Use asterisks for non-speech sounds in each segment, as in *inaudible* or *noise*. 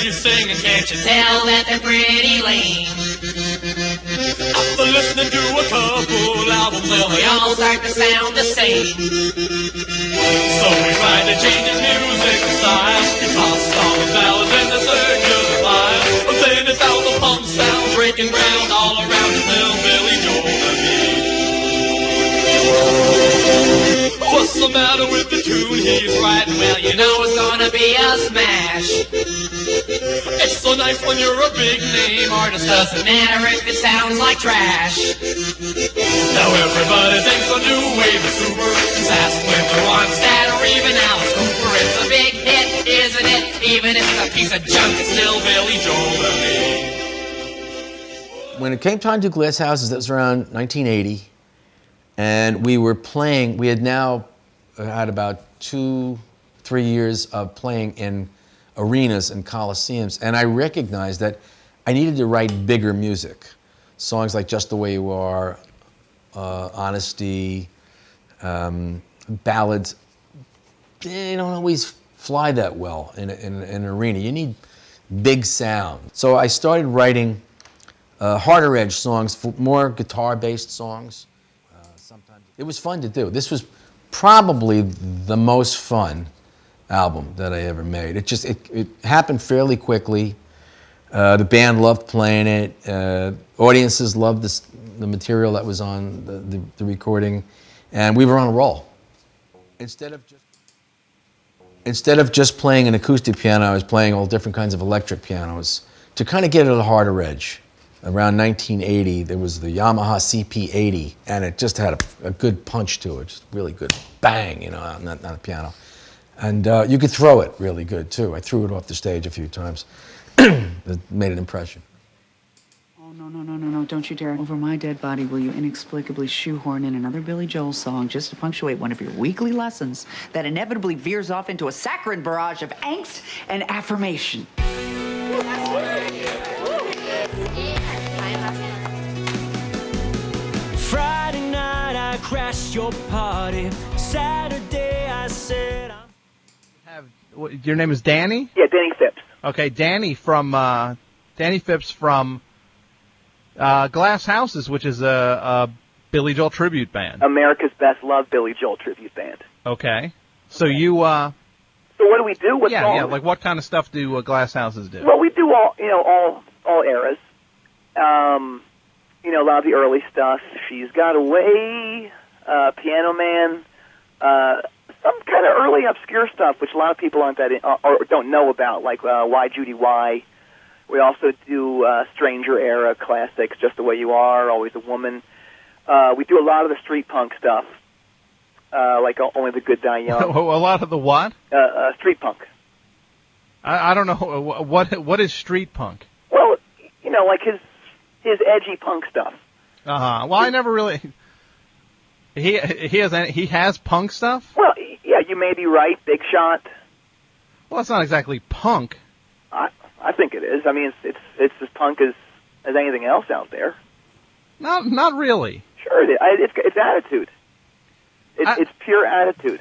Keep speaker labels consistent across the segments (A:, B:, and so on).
A: he's singing? Can't you tell that they're pretty lame? After listening to a couple albums, well, they all start to sound the same. So we tried to change his music style. He tossed all the ballads in the circular file. But then it found the pump sound breaking ground all around his hillbilly. What's the matter with the tune he's writing? Well, you know it's gonna be a smash. So nice when you're a big name artist. Doesn't matter if it sounds like trash. Now everybody thinks a new wave is super. Linda Ronstadt or even Alice Cooper. It's a big hit, isn't it? Even if it's a piece of junk, it's still Billy Joel to me.
B: when it came time to Glass Houses, that was around 1980, and we were playing. We had now had about two, three years of playing in arenas and coliseums, and I recognized that I needed to write bigger music, songs like "Just the Way You Are," uh, "Honesty," um, ballads. They don't always fly that well in, a, in, in an arena. You need big sound. So I started writing uh, harder edge songs, more guitar based songs. Uh, sometimes it was fun to do. This was probably the most fun album that I ever made. It just it, it happened fairly quickly. Uh, the band loved playing it. Uh, audiences loved this, the material that was on the, the, the recording, and we were on a roll. Instead of just instead of just playing an acoustic piano, I was playing all different kinds of electric pianos to kind of get it a harder edge. Around 1980, there was the Yamaha CP80, and it just had a, a good punch to it, just really good bang, you know, not, not a piano. And uh, you could throw it really good too. I threw it off the stage a few times. *clears throat* it made an impression.
C: Oh, no, no, no, no, no, don't you dare. Over my dead body, will you inexplicably shoehorn in another Billy Joel song just to punctuate one of your weekly lessons that inevitably veers off into a saccharine barrage of angst and affirmation?
D: Friday night I crashed your party. Saturday I said I'm
E: Have, what, your name is Danny?
F: Yeah, Danny Phipps.
E: Okay, Danny from uh, Danny Phipps from uh, Glass Houses, which is a, a Billy Joel tribute band.
F: America's Best Love Billy Joel tribute band.
E: Okay, so you uh,
F: So what do we do? What
E: yeah yeah like what kind of stuff do uh, Glass Houses do?
F: Well, we do all you know all all eras. Um, you know, a lot of the early stuff. She's got a way, uh, Piano Man, uh, some kind of early obscure stuff, which a lot of people aren't that in, or, or don't know about, like uh, Why Judy Why. We also do uh, Stranger Era classics, Just the Way You Are, Always a Woman. Uh, we do a lot of the street punk stuff, uh, like Only the Good Die *laughs* Young.
E: a lot of the what?
F: uh, uh, street punk.
E: I, I don't know uh, what what is street punk.
F: Well, you know, like his his edgy punk stuff.
E: Uh huh. Well, I never really. He he has any- he has punk stuff.
F: Well, yeah, you may be right. Big Shot.
E: Well, it's not exactly punk.
F: I I think it is. I mean, it's it's it's as punk as as anything else out there.
E: Not not really.
F: Sure, it is. It's it's attitude. It's
E: I-
F: it's pure attitude.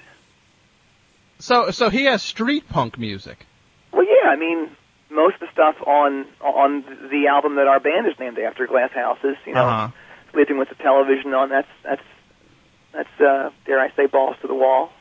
E: So so he has street punk music.
F: Well, yeah. I mean, most of the stuff on on the album that our band is named after, Glass Houses. You know,
E: Uh-huh.
F: sleeping with the television on. That's that's that's uh, dare I say, balls to the wall.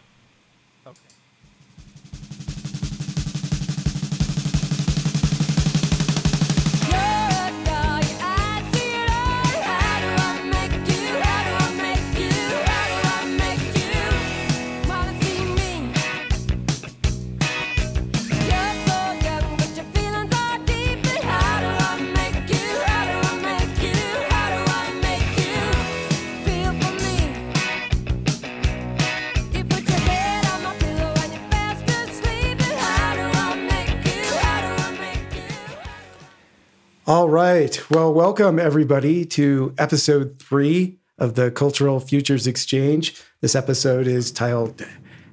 G: All right. Well, welcome everybody to episode three of the Cultural Futures Exchange. This episode is titled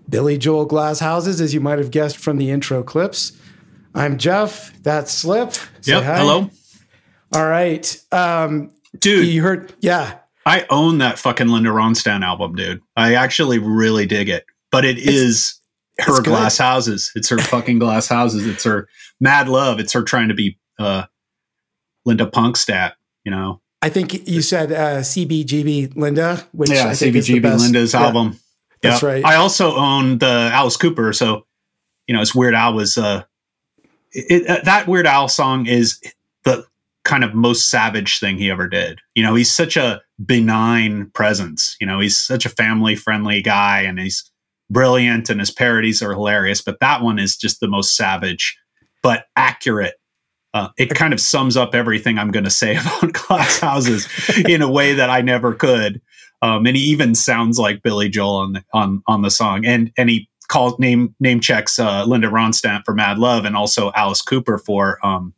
G: Billy Joel Glass Houses, as you might have guessed from the intro clips. I'm Jeff. That's Slip. Say
H: Yep.
G: hi.
H: Hello,
G: All right. Um,
H: dude.
G: you heard, yeah.
H: I own that fucking Linda Ronstadt album, dude. I actually really dig it, but it is her
G: good.
H: glass houses. It's her fucking glass houses. It's her mad love. It's her trying to be uh, Linda Punkstat. You know,
G: I think you said uh, CBGB Linda, which
H: yeah,
G: I think is the
H: CBGB. Linda's
G: Yeah.
H: album.
G: that's right.
H: I also own the Alice Cooper, so you know it's Weird Al was uh, it, uh, that Weird Al song is the kind of most savage thing he ever did. You know, he's such a benign presence. You know, he's such a family friendly guy, and he's brilliant, and his parodies are hilarious. But that one is just the most savage, but accurate. Uh, it kind of sums up everything I'm going to say *laughs* about glass houses in a way that I never could. Um, and he even sounds like Billy Joel on the, on on the song, and and he calls name name checks uh, Linda Ronstadt for Mad Love, and also Alice Cooper for um,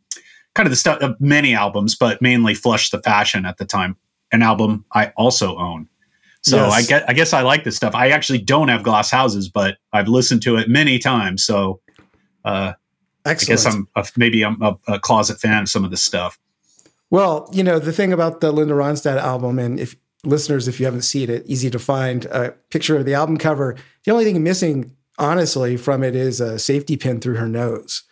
H: kind of the stuff of many albums, but mainly Flush the Fashion at the time, an album I also own. So
G: Yes.
H: I get I guess I like this stuff. I actually don't have Glass Houses, but I've listened to it many times. So uh, I guess I'm a, maybe I'm a, a closet fan of some of this stuff.
G: Well, you know, the thing about the Linda Ronstadt album, and if listeners, if you haven't seen it, easy to find a picture of the album cover. The only thing missing, honestly, from it is a safety pin through her nose.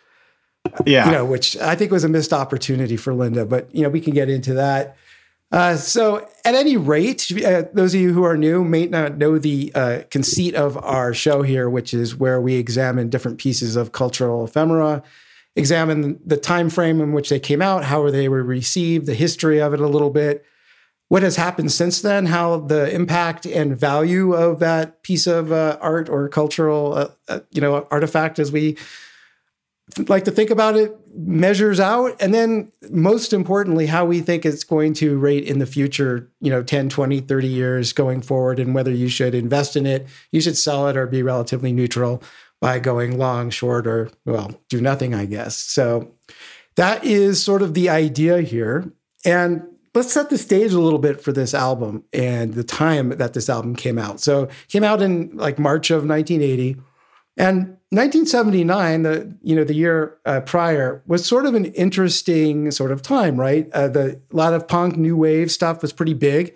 H: Yeah,
G: You know, which I think was a missed opportunity for Linda, but you know, we can get into that. Uh, so, at any rate, uh, those of you who are new may not know the uh, conceit of our show here, which is where we examine different pieces of cultural ephemera, examine the time frame in which they came out, how they were received, the history of it a little bit, what has happened since then, how the impact and value of that piece of uh, art or cultural, uh, uh, you know, artifact, as we like to think about it measures out and then most importantly how we think it's going to rate in the future you know 10 20 30 years going forward and whether you should invest in it. You should sell it or be relatively neutral by going long short or well do nothing i guess. So that is sort of the idea here. And let's set the stage a little bit for this album and the time that this album came out. So came out in like march of 1980 and 1979, the you know the year uh, prior, was sort of an interesting sort of time, right? Uh, the a lot of punk, new wave stuff was pretty big.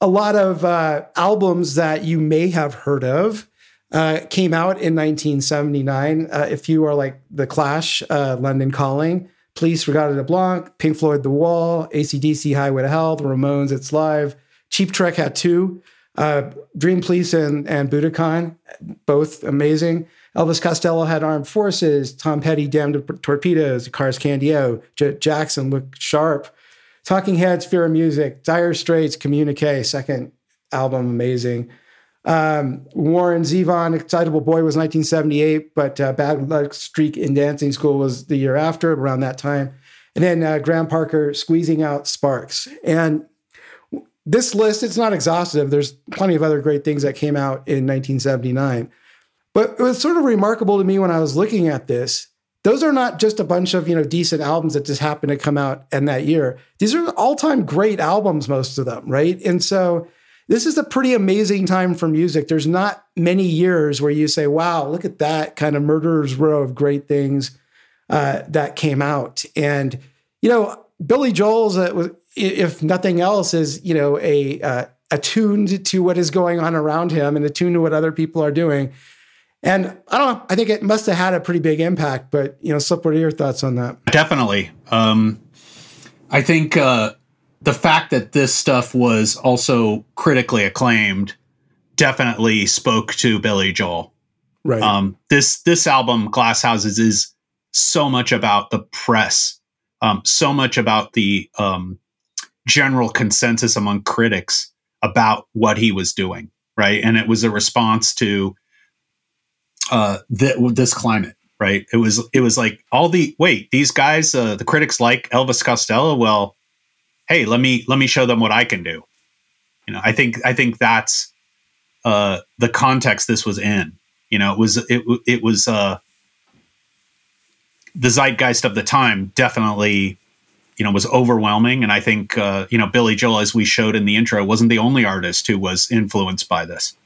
G: A lot of uh, albums that you may have heard of uh, came out in 1979. Uh, if you are like the Clash, London Calling, Police, Reggatta de Blanc, Pink Floyd, The Wall, ACDC, Highway to Hell, The Ramones, It's Live, Cheap Trick had two. Dream Police and, and Budokan, both amazing. Elvis Costello had Armed Forces. Tom Petty, Damned Torpedoes. Cars Candy-O. J- Jackson looked sharp. Talking Heads, Fear of Music. Dire Straits, Communique, second album, amazing. Um, Warren Zevon, Excitable Boy was 1978, but uh, Bad Luck Streak in Dancing School was the year after, around that time. And then uh, Graham Parker, Squeezing Out Sparks. And this list, it's not exhaustive. There's plenty of other great things that came out in 1979. But it was sort of remarkable to me when I was looking at this. Those are not just a bunch of, you know, decent albums that just happened to come out in that year. These are all-time great albums, most of them, right? And so this is a pretty amazing time for music. There's not many years where you say, wow, look at that kind of murderer's row of great things uh, that came out. And, you know, Billy Joel's, uh, if nothing else, is, you know, a uh, attuned to what is going on around him and attuned to what other people are doing. And I don't know, I think it must have had a pretty big impact, but, you know, Slip, what are your thoughts on that?
H: Definitely. Um, I think uh, the fact that this stuff was also critically acclaimed definitely spoke to Billy Joel.
G: Right.
H: Um, this this album, Glass Houses, is so much about the press, um, so much about the um, general consensus among critics about what he was doing, right? And it was a response to uh, th- this climate, right? It was it was like all the wait, these guys, uh, the critics like Elvis Costello. Well, hey, let me let me show them what I can do. You know, I think I think that's uh, the context this was in. You know, it was it it was uh, the zeitgeist of the time. Definitely, you know, was overwhelming, and I think uh, you know Billy Joel, as we showed in the intro, wasn't the only artist who was influenced by this.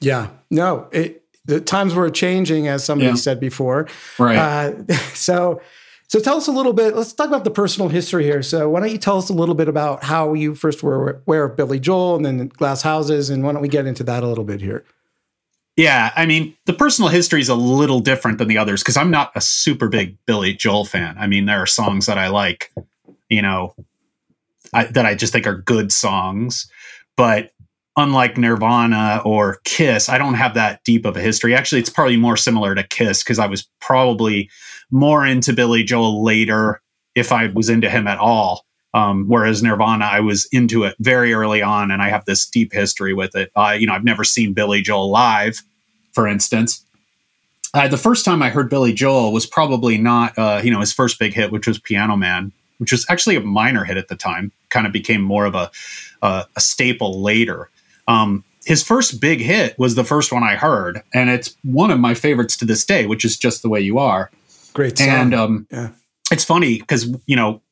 G: Yeah. No, it, the times were changing, as somebody
H: Yeah.
G: said before.
H: Right.
G: Uh, *laughs* so, so tell us a little bit. Let's talk about the personal history here. So, why don't you tell us a little bit about how you first were aware of Billy Joel and then Glass Houses, and why don't we get into that a little bit here?
H: Yeah, I mean, the personal history is a little different than the others because I'm not a super big Billy Joel fan. I mean, there are songs that I like, you know, I, that I just think are good songs, but unlike Nirvana or Kiss, I don't have that deep of a history. Actually, it's probably more similar to Kiss because I was probably more into Billy Joel later, if I was into him at all. Um, whereas Nirvana, I was into it very early on, and I have this deep history with it. Uh, you know, I've never seen Billy Joel live, for instance. Uh, the first time I heard Billy Joel was probably not, uh, you know, his first big hit, which was Piano Man, which was actually a minor hit at the time. Kind of became more of a a staple later. Um, his first big hit was the first one I heard, and it's one of my favorites to this day, which is "Just the Way You Are."
G: Great song.
H: And um,
G: yeah.
H: it's funny because you know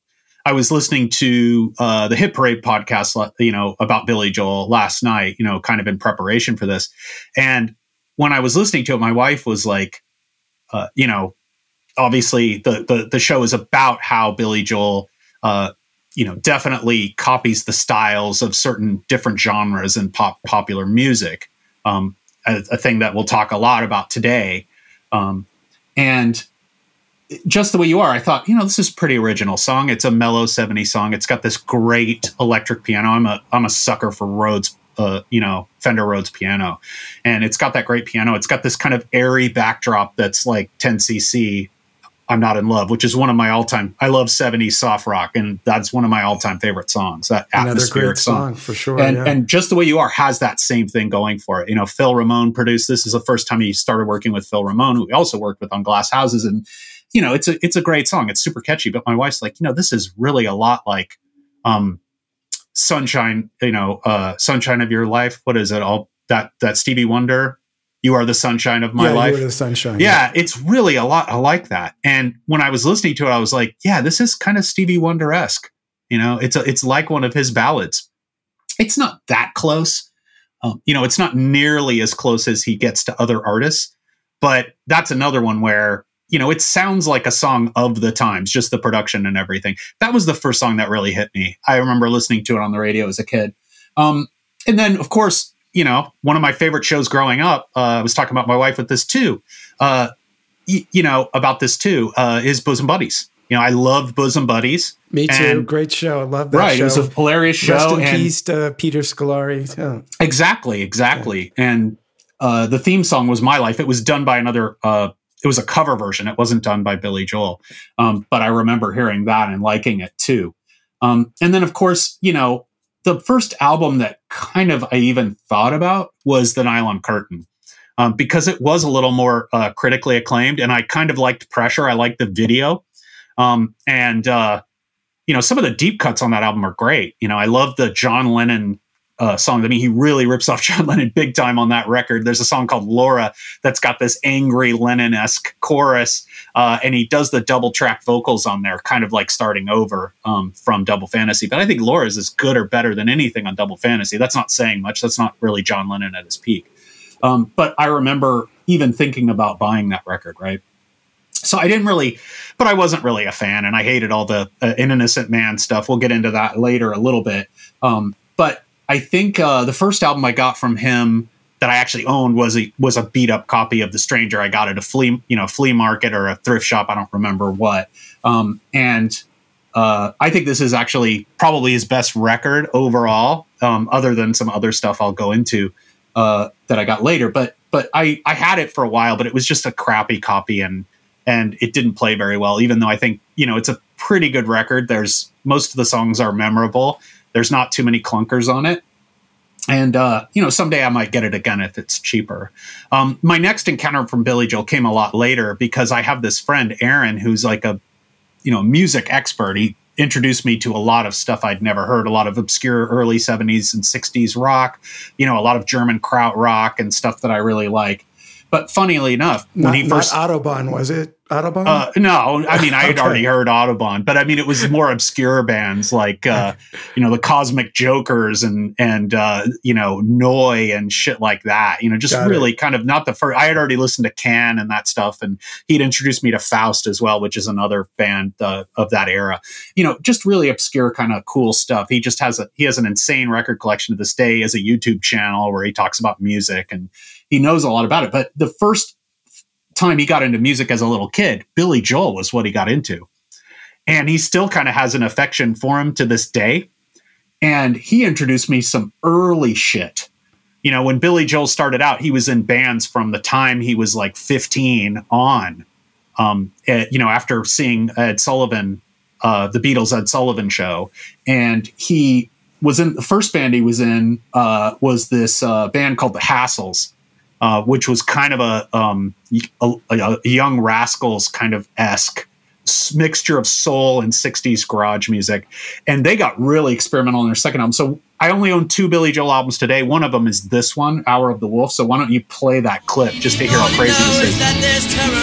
H: I was listening to uh, the Hit Parade podcast, you know, about Billy Joel last night, you know, kind of in preparation for this. And when I was listening to it, my wife was like, uh, you know, obviously the, the the show is about how Billy Joel, uh, you know, definitely copies the styles of certain different genres in pop popular music. Um, a, a, thing that we'll talk a lot about today. Um, and just the way you are i thought you know this is pretty original song it's a mellow 70s song it's got this great electric piano i'm a i'm a sucker for rhodes uh, you know fender rhodes piano and it's got that great piano it's got this kind of airy backdrop that's like 10cc i'm not in love which is one of my all-time i love 70s soft rock and that's one of my all-time favorite songs that
G: Another
H: atmospheric
G: great song, for sure
H: and,
G: yeah.
H: and just the way you are has that same thing going for it you know phil ramone produced this is the first time he started working with phil ramone who he also worked with on glass houses and you know, it's a it's a great song. It's super catchy. But my wife's like, you know, this is really a lot like um, Sunshine. You know, uh, Sunshine of Your Life. What is it? All that that Stevie Wonder. You are the sunshine of my
G: yeah,
H: life.
G: You are the sunshine.
H: Yeah, it's really a lot. I like that. And when I was listening to it, I was like, yeah, this is kind of Stevie Wonder esque. You know, it's a, it's like one of his ballads. It's not that close. Um, you know, it's not nearly as close as he gets to other artists, but that's another one where you know, it sounds like a song of the times, just the production and everything. That was the first song that really hit me. I remember listening to it on the radio as a kid. Um, and then, of course, you know, one of my favorite shows growing up, uh, I was talking about my wife with this too, uh, y- you know, about this too, uh, is Bosom Buddies. You know, I loved Bosom Buddies.
G: Me too.
H: And,
G: Great show. I love that
H: right.
G: show.
H: It was a hilarious show.
G: Rest in
H: and
G: peace to Peter Scolari.
H: Exactly. Exactly. Yeah. And uh, the theme song was My Life. It was done by another uh, it was a cover version. It wasn't done by Billy Joel. Um, but I remember hearing that and liking it too. Um, and then, of course, you know, the first album that kind of I even thought about was The Nylon Curtain. Um, because it was a little more uh, critically acclaimed, and I kind of liked Pressure. I liked the video, um, and uh, you know some of the deep cuts on that album are great. You know, I love the John Lennon uh, song. I mean, he really rips off *laughs* John Lennon big time on that record. There's a song called Laura that's got this angry Lennon esque chorus, uh, and he does the double track vocals on there, kind of like starting over um, from Double Fantasy. But I think Laura is as good or better than anything on Double Fantasy. That's not saying much. That's not really John Lennon at his peak. Um, but I remember even thinking about buying that record, right? So I didn't really, but I wasn't really a fan, and I hated all the uh, innocent man stuff. We'll get into that later a little bit. Um, but I think uh, the first album I got from him that I actually owned was a was a beat up copy of The Stranger. I got at a flea you know flea market or a thrift shop. I don't remember what. Um, and uh, I think this is actually probably his best record overall, um, other than some other stuff I'll go into uh, that I got later. But but I I had it for a while, but it was just a crappy copy and and it didn't play very well. Even though I think you know it's a pretty good record. There's most of the songs are memorable. There's not too many clunkers on it. And, uh, you know, someday I might get it again if it's cheaper. Um, my next encounter from Billy Joel came a lot later because I have this friend, Aaron, who's like a, you know, music expert. He introduced me to a lot of stuff I'd never heard, a lot of obscure early 70s and 60s rock, you know, a lot of German kraut rock and stuff that I really like. But funnily enough, when
G: not,
H: he first
G: not Autobahn, was it? Audubon?
H: Uh, no, I mean I had *laughs*
G: Okay.
H: already heard Audubon, but I mean it was more obscure bands like uh, you know the Cosmic Jokers and and uh, you know Neu and shit like that. You know, just
G: Got it.
H: really kind of not the first. I had already listened to Can and that stuff, and he'd introduced me to Faust as well, which is another band uh, of that era. You know, just really obscure kind of cool stuff. He just has a he has an insane record collection to this day as a YouTube channel where he talks about music and he knows a lot about it. But the first time he got into music as a little kid, Billy Joel was what he got into. And he still kind of has an affection for him to this day. And he introduced me some early shit. You know, when Billy Joel started out, he was in bands from the time he was like 15 on. Um, eh, you know, after seeing Ed Sullivan, uh, the Beatles Ed Sullivan show, and he was in the first band he was in uh, was this uh, band called the Hassles, uh, which was kind of a, um, a, a young rascals kind of esque mixture of soul and 60s garage music. And they got really experimental in their second album. So i only own two billy joel albums today. One of them is this one hour of the wolf. So why don't you play that clip just to hear how crazy this
A: is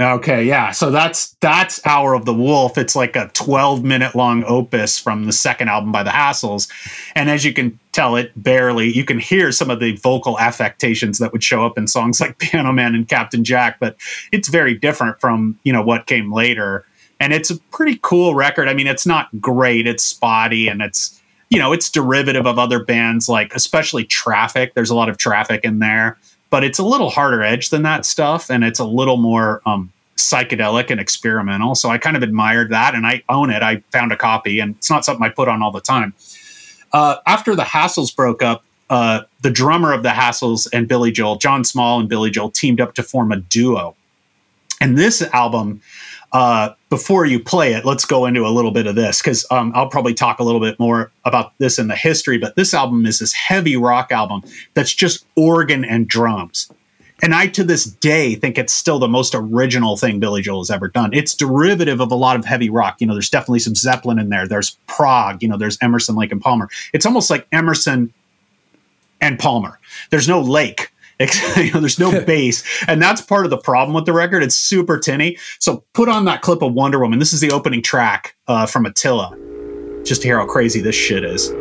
H: Okay, yeah. So that's that's Hour of the Wolf. It's like a 12 minute long opus from the second album by the Hassles. And as you can tell, it barely you can hear some of the vocal affectations that would show up in songs *laughs* like Piano Man and Captain Jack, but it's very different from, you know, what came later. And it's a pretty cool record. I mean, it's not great, it's spotty and it's you know, it's derivative of other bands like especially Traffic. There's a lot of traffic in there but it's a little harder edge than that stuff and it's a little more um, psychedelic and experimental. So i kind of admired that and i own it. I found a copy and it's not something i put on all the time. Uh, after the hassles broke up uh, the drummer of the hassles and billy joel john small and billy joel teamed up to form a duo. And this album uh, before you play it, let's go into a little bit of this because um, I'll probably talk a little bit more about this in the history. But this album is this heavy rock album that's just organ and drums. And I, to this day, think it's still the most original thing Billy Joel has ever done. It's derivative of a lot of heavy rock. You know, there's definitely some Zeppelin in there. There's prog. You know, there's Emerson, Lake, and Palmer. It's almost like Emerson and Palmer. There's no lake. You *laughs* know, there's no *laughs* bass, and that's part of the problem with the record. It's super tinny. So put on that clip of Wonder Woman. This is the opening track uh, from Attila, just to hear how crazy this shit is.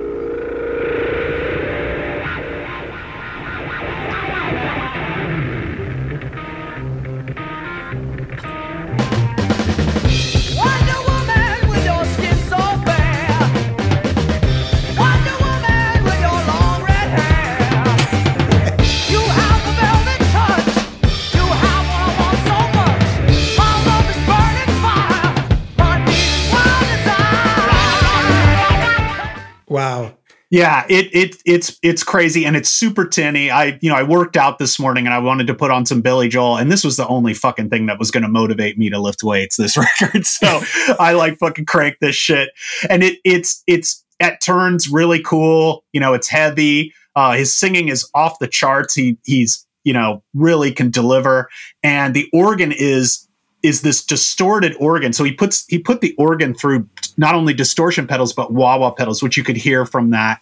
H: Yeah, it it it's it's crazy and it's super tinny. I you know I worked out this morning and I wanted to put on some Billy Joel and this was the only fucking thing that was going to motivate me to lift weights. This *laughs* record, so *laughs* I like fucking crank this shit and it it's it's at turns really cool. You know, it's heavy. Uh, his singing is off the charts. He he's you know really can deliver and the organ is is this distorted organ. So he puts he put the organ through not only distortion pedals but wah wah pedals, which you could hear from that.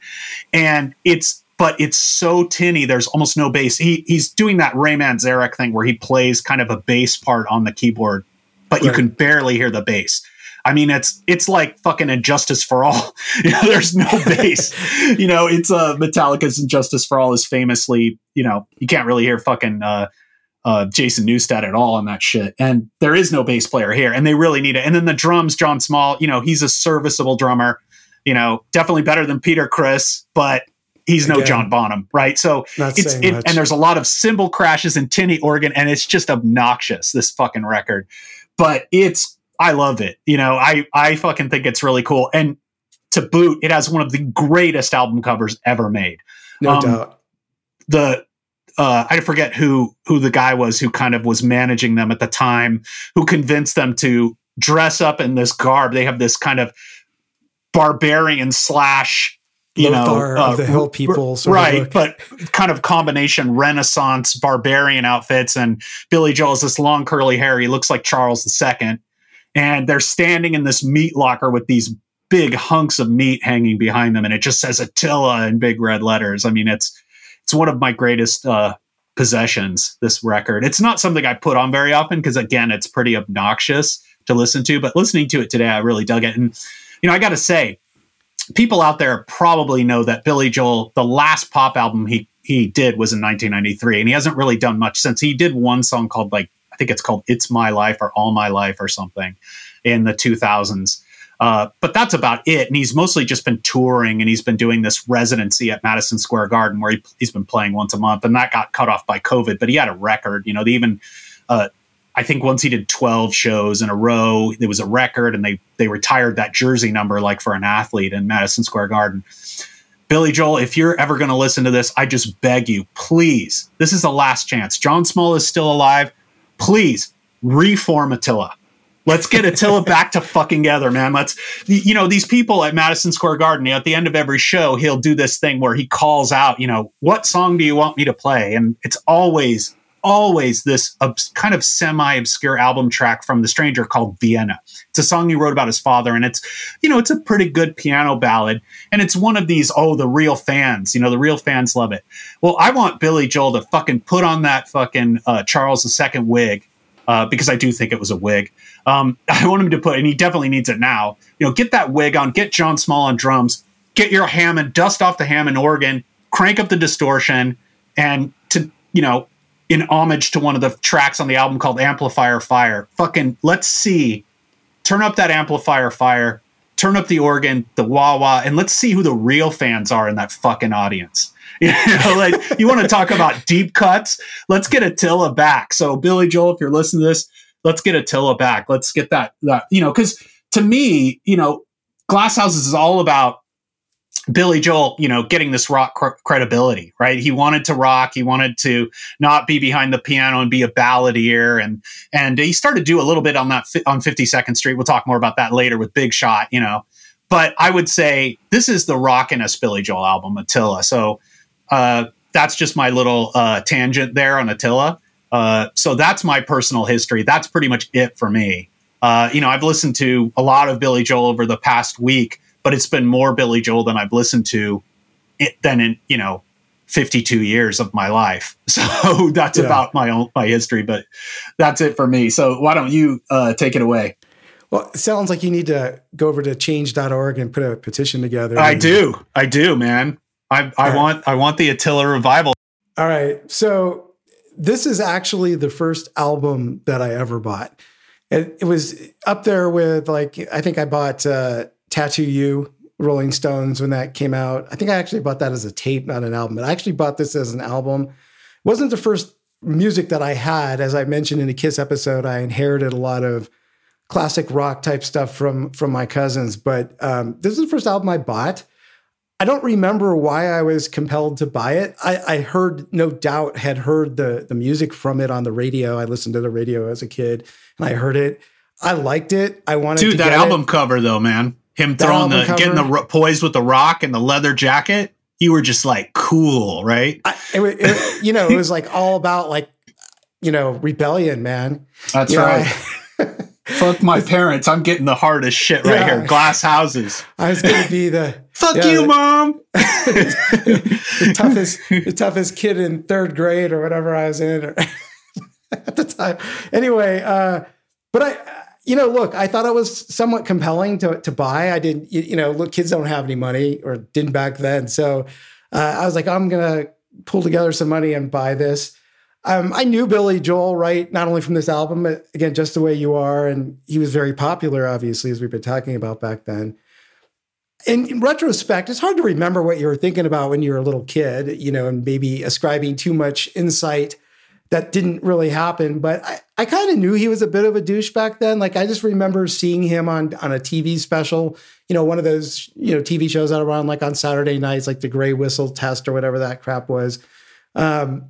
H: And it's but it's so tinny. There's almost no bass. He he's doing that Ray Manzarek thing where he plays kind of a bass part on the keyboard, but you can barely hear the bass. I mean, it's it's like fucking And Justice for All. *laughs* You know, there's no bass. you know, it's uh, Metallica's And Justice for All is famously, you know, you can't really hear fucking uh, uh, Jason Newsted at all on that shit. And there is no bass player here, and they really need it. And then the drums, John Small, you know, he's a serviceable drummer. You know, definitely better than Peter Criss, but he's no
G: Again.
H: John Bonham, right? So it's it, and there's a lot of cymbal crashes and tinny organ, and it's just obnoxious. This fucking record, but it's I love it. You know, I I fucking think it's really cool. And to boot, it has one of the greatest album covers ever made
G: No
H: Um,
G: doubt.
H: the uh, I forget who who the guy was who kind of was managing them at the time, who convinced them to dress up in this garb. They have this kind of barbarian slash, you
G: Lothar
H: know, uh,
G: of the Hill people
H: right? But kind of combination Renaissance barbarian outfits, and Billy Joel has this long curly hair. He looks like Charles II, and they're standing in this meat locker with these big hunks of meat hanging behind them, and it just says Attila in big red letters. I mean, it's it's one of my greatest uh, possessions. This record. It's not something I put on very often because again, it's pretty obnoxious to listen to. But listening to it today, I really dug it. And you know, I got to say, people out there probably know that Billy Joel, the last pop album he he did was in 1993, and he hasn't really done much since. He did one song called like I think it's called "It's My Life" or "All My Life" or something in the 2000s. Uh, but that's about it. And he's mostly just been touring and he's been doing this residency at Madison Square Garden where he, has been playing once a month. And that got cut off by COVID, but he had a record. You know, they even, uh, I think once he did 12 shows in a row, there was a record and they, they retired that jersey number like for an athlete in Madison Square Garden. Billy Joel, if you're ever going to listen to this, I just beg you, please, this is the last chance. John Small is still alive. Please reform Attila Let's get Attila back to fucking together, man. Let's, you know, these people at Madison Square Garden, at the end of every show, he'll do this thing where he calls out, you know, what song do you want me to play? And it's always, always this kind of semi obscure album track from The Stranger called Vienna. It's a song he wrote about his father, and it's, you know, it's a pretty good piano ballad. And it's one of these, oh, the real fans, you know, the real fans love it. Well, I want Billy Joel to fucking put on that fucking uh, Charles II wig uh, because I do think it was a wig. Um, *laughs* I want him to put, and he definitely needs it now. You know, get that wig on, get John Small on drums, get your Hammond, dust off the Hammond organ, crank up the distortion, and to you know, in homage to one of the tracks on the album called Amplifier Fire, fucking let's see, turn up that amplifier fire, turn up the organ, the wah wah, and let's see who the real fans are in that fucking audience. *laughs* You know, like you want to talk about deep cuts? Let's get Attila back. So Billy Joel, if you're listening to this, let's get Attila back. Let's get that that you know, because to me, you know, Glass Houses is all about Billy Joel, you know, getting this rock cr- credibility, right? He wanted to rock. He wanted to not be behind the piano and be a balladeer, and and he started to do a little bit on that fi- on 52nd Street. We'll talk more about that later with Big Shot, you know. But I would say this is the rockinest Billy Joel album, Attila. So uh, that's just my little uh, tangent there on Attila. Uh, so that's my personal history. That's pretty much it for me. Uh, you know, I've listened to a lot of Billy Joel over the past week, but it's been more Billy Joel than I've listened to it than in you know 52 years of my life. *laughs* So that's yeah. about my own my history. But that's it for me. So why don't you uh, take it away?
G: Well, it sounds like you need to go over to change.org and put a petition together.
H: I do. I do, man. I, I right. want I want the Attila revival.
G: All right. So this is actually the first album that I ever bought. It, it was up there with like I think I bought uh, Tattoo You, Rolling Stones when that came out. I think I actually bought that as a tape, not an album. But I actually bought this as an album. It wasn't the first music that I had. As I mentioned in the Kiss episode, I inherited a lot of classic rock type stuff from from my cousins. But um, this is the first album I bought. I don't remember why I was compelled to buy it. I, I, heard, no doubt, had heard the the music from it on the radio. I listened to the radio as a kid, and I heard it. I liked it. I wanted to.
H: dude that album
G: it.
H: cover though, man. Him that throwing the cover, getting the poised with the rock and the leather jacket. You were just like cool, right?
G: I, it, it, you know, it was like all about like you know rebellion, man.
H: That's you right. Know, *laughs* Fuck my parents. I'm getting the hardest shit right yeah. here. Glass houses.
G: I was going to be the
H: fuck yeah, you, the, mom. *laughs*
G: the toughest, the toughest kid in third grade or whatever I was in or *laughs* at the time. Anyway, uh, but I, you know, look, I thought it was somewhat compelling to to buy. I didn't, you, you know, look, kids don't have any money or didn't back then, so uh, I was like, I'm gonna pull together some money and buy this. Um, I knew Billy Joel, right? Not only from this album, but again, just the way you are. And he was very popular, obviously, as we've been talking about back then. In, retrospect, it's hard to remember what you were thinking about when you were a little kid, you know, and maybe ascribing too much insight that didn't really happen. But I, I kind of knew he was a bit of a douche back then. Like I just remember seeing him on on a TV special, you know, one of those, you know, TV shows that are on like on Saturday nights, like the Gray Whistle Test or whatever that crap was. Um,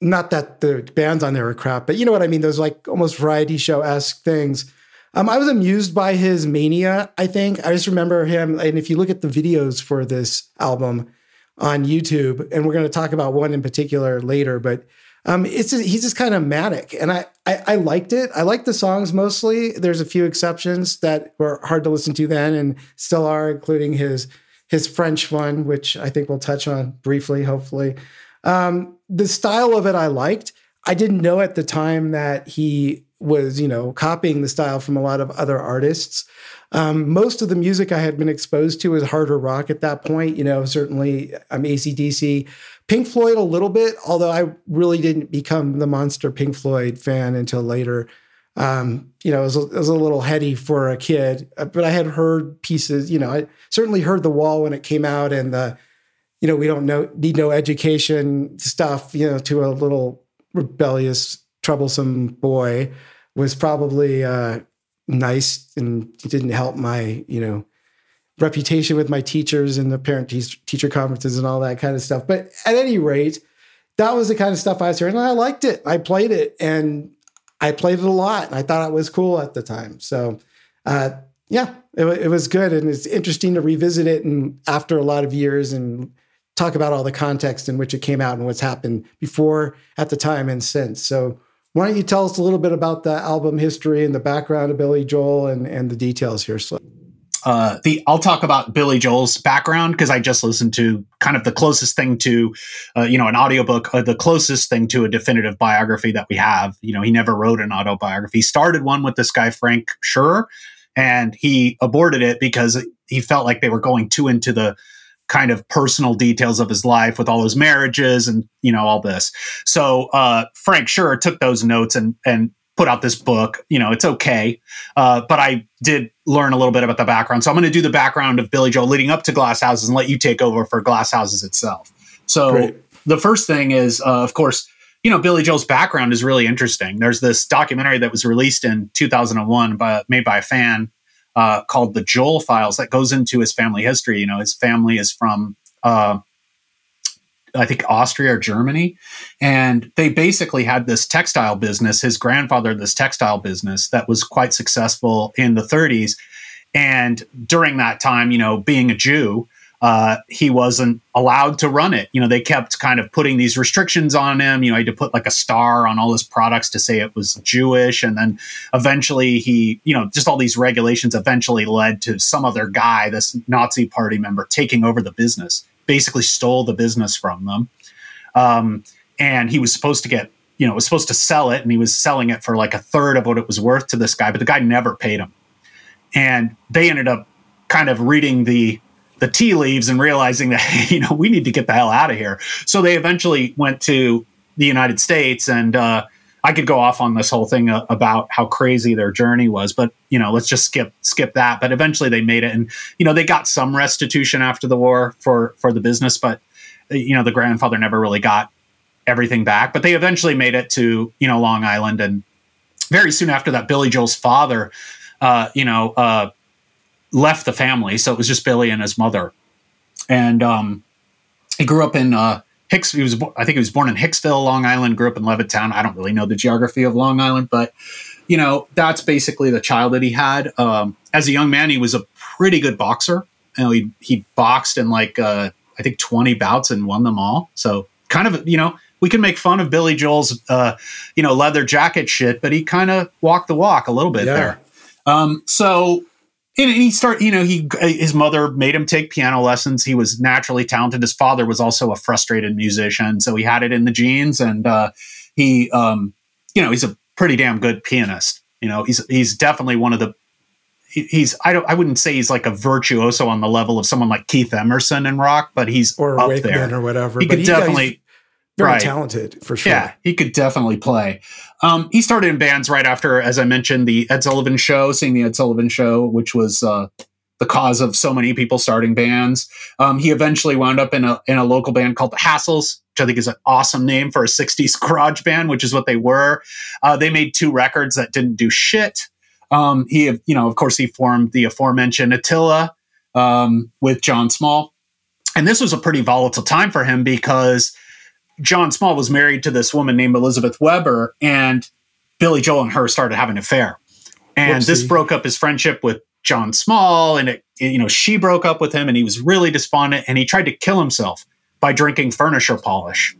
G: not that the bands on there are crap, but you know what I mean? Those like almost variety show esque things. Um, I was amused by his mania, I think. I just remember him. And if you look at the videos for this album on YouTube, and we're going to talk about one in particular later, but Um, it's just, he's just kind of manic, and I, I I liked it. I liked the songs mostly. There's a few exceptions that were hard to listen to then, and still are, including his his French one, which I think we'll touch on briefly, hopefully. Um, the style of it I liked. I didn't know at the time that he was, you know, copying the style from a lot of other artists. Um, most of the music I had been exposed to was harder rock at that point. You know, certainly I'm um, ACDC, Pink Floyd a little bit, although I really didn't become the monster Pink Floyd fan until later. Um, you know, it was, a, it was, a, little heady for a kid, uh, but I had heard pieces. You know, I certainly heard The Wall when it came out, and the, you know, we don't know need no education stuff. You know, to a little rebellious, troublesome boy was probably uh, nice and didn't help my, you know, reputation with my teachers and the parent teacher conferences and all that kind of stuff. But at any rate, that was the kind of stuff I was hearing, and I liked it. I played it, and I played it a lot, and I thought it was cool at the time. So, uh, yeah, it, it was good, and it's interesting to revisit it and after a lot of years and talk about all the context in which it came out and what's happened before, at the time, and since. So, why don't you tell us a little bit about the album history and the background of Billy Joel and, and the details here, Slim?
H: Uh, the I'll talk about Billy Joel's background because I just listened to kind of the closest thing to, uh, you know, an audiobook, uh, the closest thing to a definitive biography that we have. You know, he never wrote an autobiography. He started one with this guy Frank Schur, and he aborted it because he felt like they were going too into the kind of personal details of his life with all his marriages and you know all this. So uh, Frank Schur took those notes and and put out this book. You know, it's okay, uh, but I did learn a little bit about the background. So I'm going to do the background of Billy Joel leading up to Glass Houses and let you take over for Glass Houses itself. So Great. the first thing is, uh, of course. You know, Billy Joel's background is really interesting. There's this documentary that was released in 2001 by made by a fan uh, called the Joel Files that goes into his family history. You know, his family is from, uh, I think, Austria or Germany. And they basically had this textile business. His grandfather, this textile business that was quite successful in the 30s. And during that time, you know, being a Jew, uh, he wasn't allowed to run it. You know, they kept kind of putting these restrictions on him. You know, he had to put like a star on all his products to say it was Jewish. And then eventually he, you know, just all these regulations eventually led to some other guy, this Nazi party member, taking over the business, basically stole the business from them. Um, and he was supposed to get, you know, was supposed to sell it and he was selling it for like a third of what it was worth to this guy, but the guy never paid him. And they ended up kind of reading the the tea leaves and realizing that *laughs* you know we need to get the hell out of here. So they eventually went to the United States, and uh, I could go off on this whole thing uh, about how crazy their journey was, but you know, let's just skip skip that. But eventually they made it, and you know, they got some restitution after the war for for the business, but uh, you know, the grandfather never really got everything back. But they eventually made it to you know Long Island, and very soon after that, Billy Joel's father, uh, you know uh, left the family, so it was just Billy and his mother. And um, he grew up in uh, Hicks. He was, I think, he was born in Hicksville, Long Island. Grew up in Levittown. I don't really know the geography of Long Island, but you know that's basically the child that he had. Um, as a young man, he was a pretty good boxer. You know, he he boxed in like uh, I think twenty bouts and won them all. So kind of you know we can make fun of Billy Joel's uh, you know leather jacket shit, but he kind of walked the walk a little bit yeah. there. Um, so and he start you know he his mother made him take piano lessons. He was naturally talented. His father was also a frustrated musician so he had it in the genes. And uh, he um, you know he's a pretty damn good pianist. You know he's he's definitely one of the he's I don't I wouldn't say he's like a virtuoso on the level of someone like Keith Emerson in rock, but he's
G: or
H: up
G: Wakeman
H: there.
G: or whatever.
H: He
G: but
H: could definitely
G: very right. talented for sure.
H: Yeah, he could definitely play. Um, he started in bands right after, as I mentioned, the Ed Sullivan Show, seeing the Ed Sullivan Show, which was uh, the cause of so many people starting bands. Um, he eventually wound up in a in a local band called the Hassles, which I think is an awesome name for a '60s garage band, which is what they were. Uh, they made two records that didn't do shit. Um, he, you know, of course, he formed the aforementioned Attila um, with John Small, and this was a pretty volatile time for him because John Small was married to this woman named Elizabeth Weber, and Billy Joel and her started having an affair. And Whoopsie. this broke up his friendship with John Small, and it, you know, she broke up with him, and he was really despondent, and he tried to kill himself by drinking furniture polish.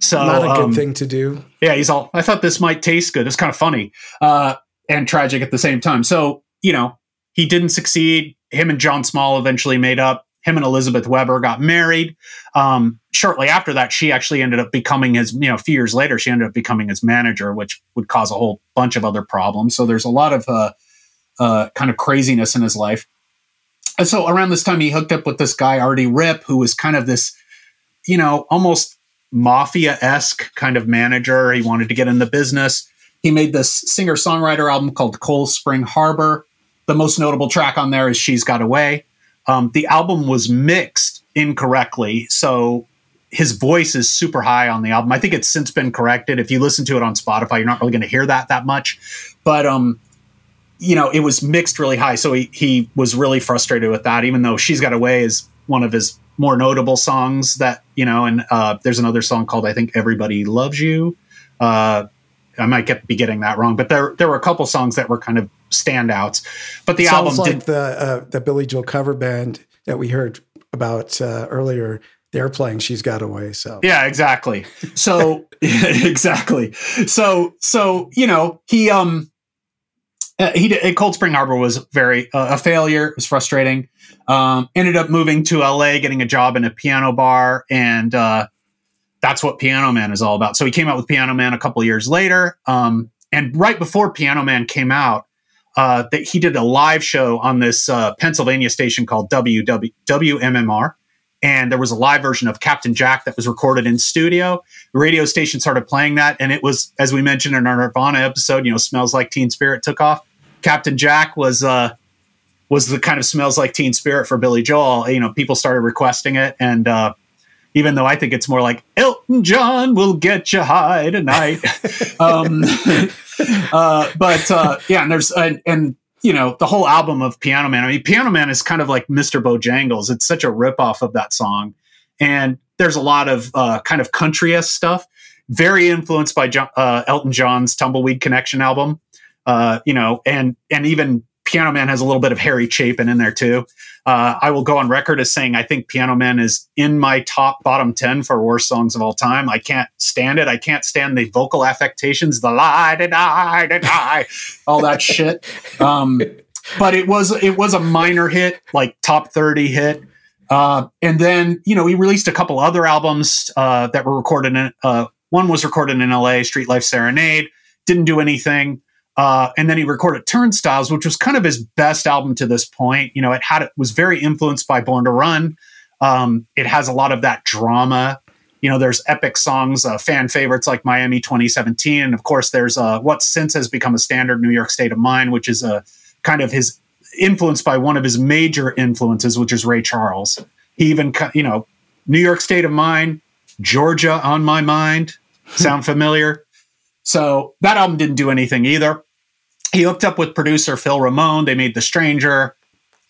H: So
G: Not a good
H: um,
G: thing to do.
H: yeah, he's all. I thought this might taste good. It's kind of funny uh, and tragic at the same time. So you know, he didn't succeed. Him and John Small eventually made up. Him and Elizabeth Weber got married. Um, shortly after that, she actually ended up becoming his. You know, a few years later, she ended up becoming his manager, which would cause a whole bunch of other problems. So there's a lot of uh, uh, kind of craziness in his life. And so around this time, he hooked up with this guy Artie Ripp, who was kind of this, you know, almost mafia esque kind of manager. He wanted to get in the business. He made this singer songwriter album called Cold Spring Harbor. The most notable track on there is She's Got a Way. Um, the album was mixed incorrectly. So his voice is super high on the album. I think it's since been corrected. If you listen to it on Spotify, you're not really going to hear that that much. But, um, you know, it was mixed really high. So he, he was really frustrated with that, even though She's Got a Way is one of his more notable songs that, you know, and uh, there's another song called, I think, Everybody Loves You. Uh, I might get be getting that wrong, but there there were a couple songs that were kind of standouts. But the
G: Sounds
H: album
G: like
H: did
G: the uh, the Billy Joel cover band that we heard about uh, earlier. They're playing "She's Got a Way." So
H: Yeah, exactly. So *laughs* *laughs* exactly. So so you know he um uh, he did, Cold Spring Harbor was very uh, a failure. It was frustrating. Um, ended up moving to LA, getting a job in a piano bar, and uh, that's what Piano Man is all about. So he came out with Piano Man a couple years later, um, and right before Piano Man came out, uh, that he did a live show on this uh, Pennsylvania station called WW, WMMR. And there was a live version of Captain Jack that was recorded in studio. The radio station started playing that, and it was, as we mentioned in our Nirvana episode, you know, "Smells Like Teen Spirit" took off. Captain Jack was uh, was the kind of "Smells Like Teen Spirit" for Billy Joel. You know, people started requesting it, and uh, even though I think it's more like Elton John will get you high tonight. *laughs* um, *laughs* uh, but uh, yeah, and there's and, and you know the whole album of Piano Man. I mean, Piano Man is kind of like Mr. Bojangles. It's such a ripoff of that song, and there's a lot of uh, kind of country s stuff. Very influenced by John, uh, Elton John's Tumbleweed Connection album. Uh, you know, and and even Piano Man has a little bit of Harry Chapin in there too. Uh, I will go on record as saying I think Piano Man is in my top bottom 10 for worst songs of all time. I can't stand it. I can't stand the vocal affectations, the lie, da, da, die, *laughs* all that shit. Um, but it was it was a minor hit, like top 30 hit. Uh, and then, you know, he released a couple other albums uh, that were recorded in, uh, one was recorded in LA, Street Life Serenade, didn't do anything. Uh, and then he recorded Turnstiles, which was kind of his best album to this point. You know, it had it was very influenced by Born to Run. Um, it has a lot of that drama. You know, there's epic songs, uh, fan favorites like Miami 2017, and of course, there's uh, what since has become a standard, New York State of Mind, which is a kind of his influenced by one of his major influences, which is Ray Charles. He even, you know, New York State of Mind, Georgia on my mind. Sound familiar? So that album didn't do anything either. He hooked up with producer Phil Ramone. They made The Stranger,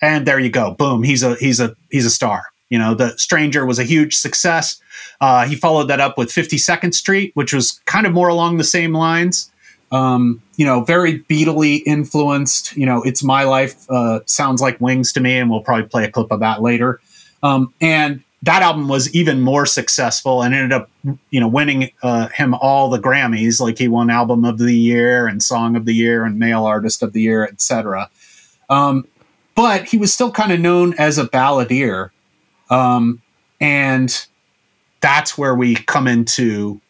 H: and there you go. Boom. He's a he's a he's a star. You know, The Stranger was a huge success. Uh, he followed that up with 52nd Street, which was kind of more along the same lines. Um, you know, very Beatley influenced. You know, it's my life. Uh, sounds like Wings to me, and we'll probably play a clip of that later. Um, and that album was even more successful and ended up, you know, winning uh, him all the Grammys. Like he won Album of the Year and Song of the Year and Male Artist of the Year, etc. Um, but he was still kind of known as a balladeer, um, and that's where we come into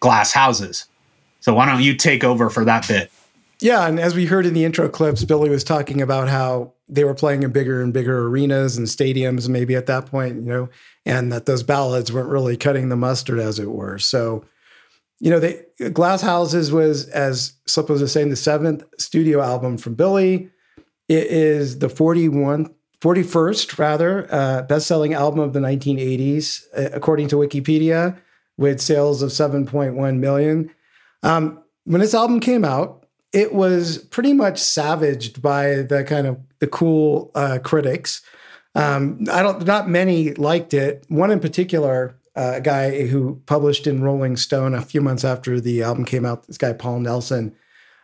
H: Glass Houses. So why don't you take over for that bit?
G: Yeah, and as we heard in the intro clips, Billy was talking about how they were playing in bigger and bigger arenas and stadiums, maybe at that point, you know, and that those ballads weren't really cutting the mustard, as it were. So, you know, they Glass Houses was, as Slip was saying, the seventh studio album from Billy. It is the 41, 41st, rather, uh, best-selling album of the 1980s, uh, according to Wikipedia, with sales of 7.1 million. Um, when this album came out, it was pretty much savaged by the kind of the cool uh, critics. Um, I don't, not many liked it. One in particular, uh, a guy who published in Rolling Stone a few months after the album came out, this guy Paul Nelson,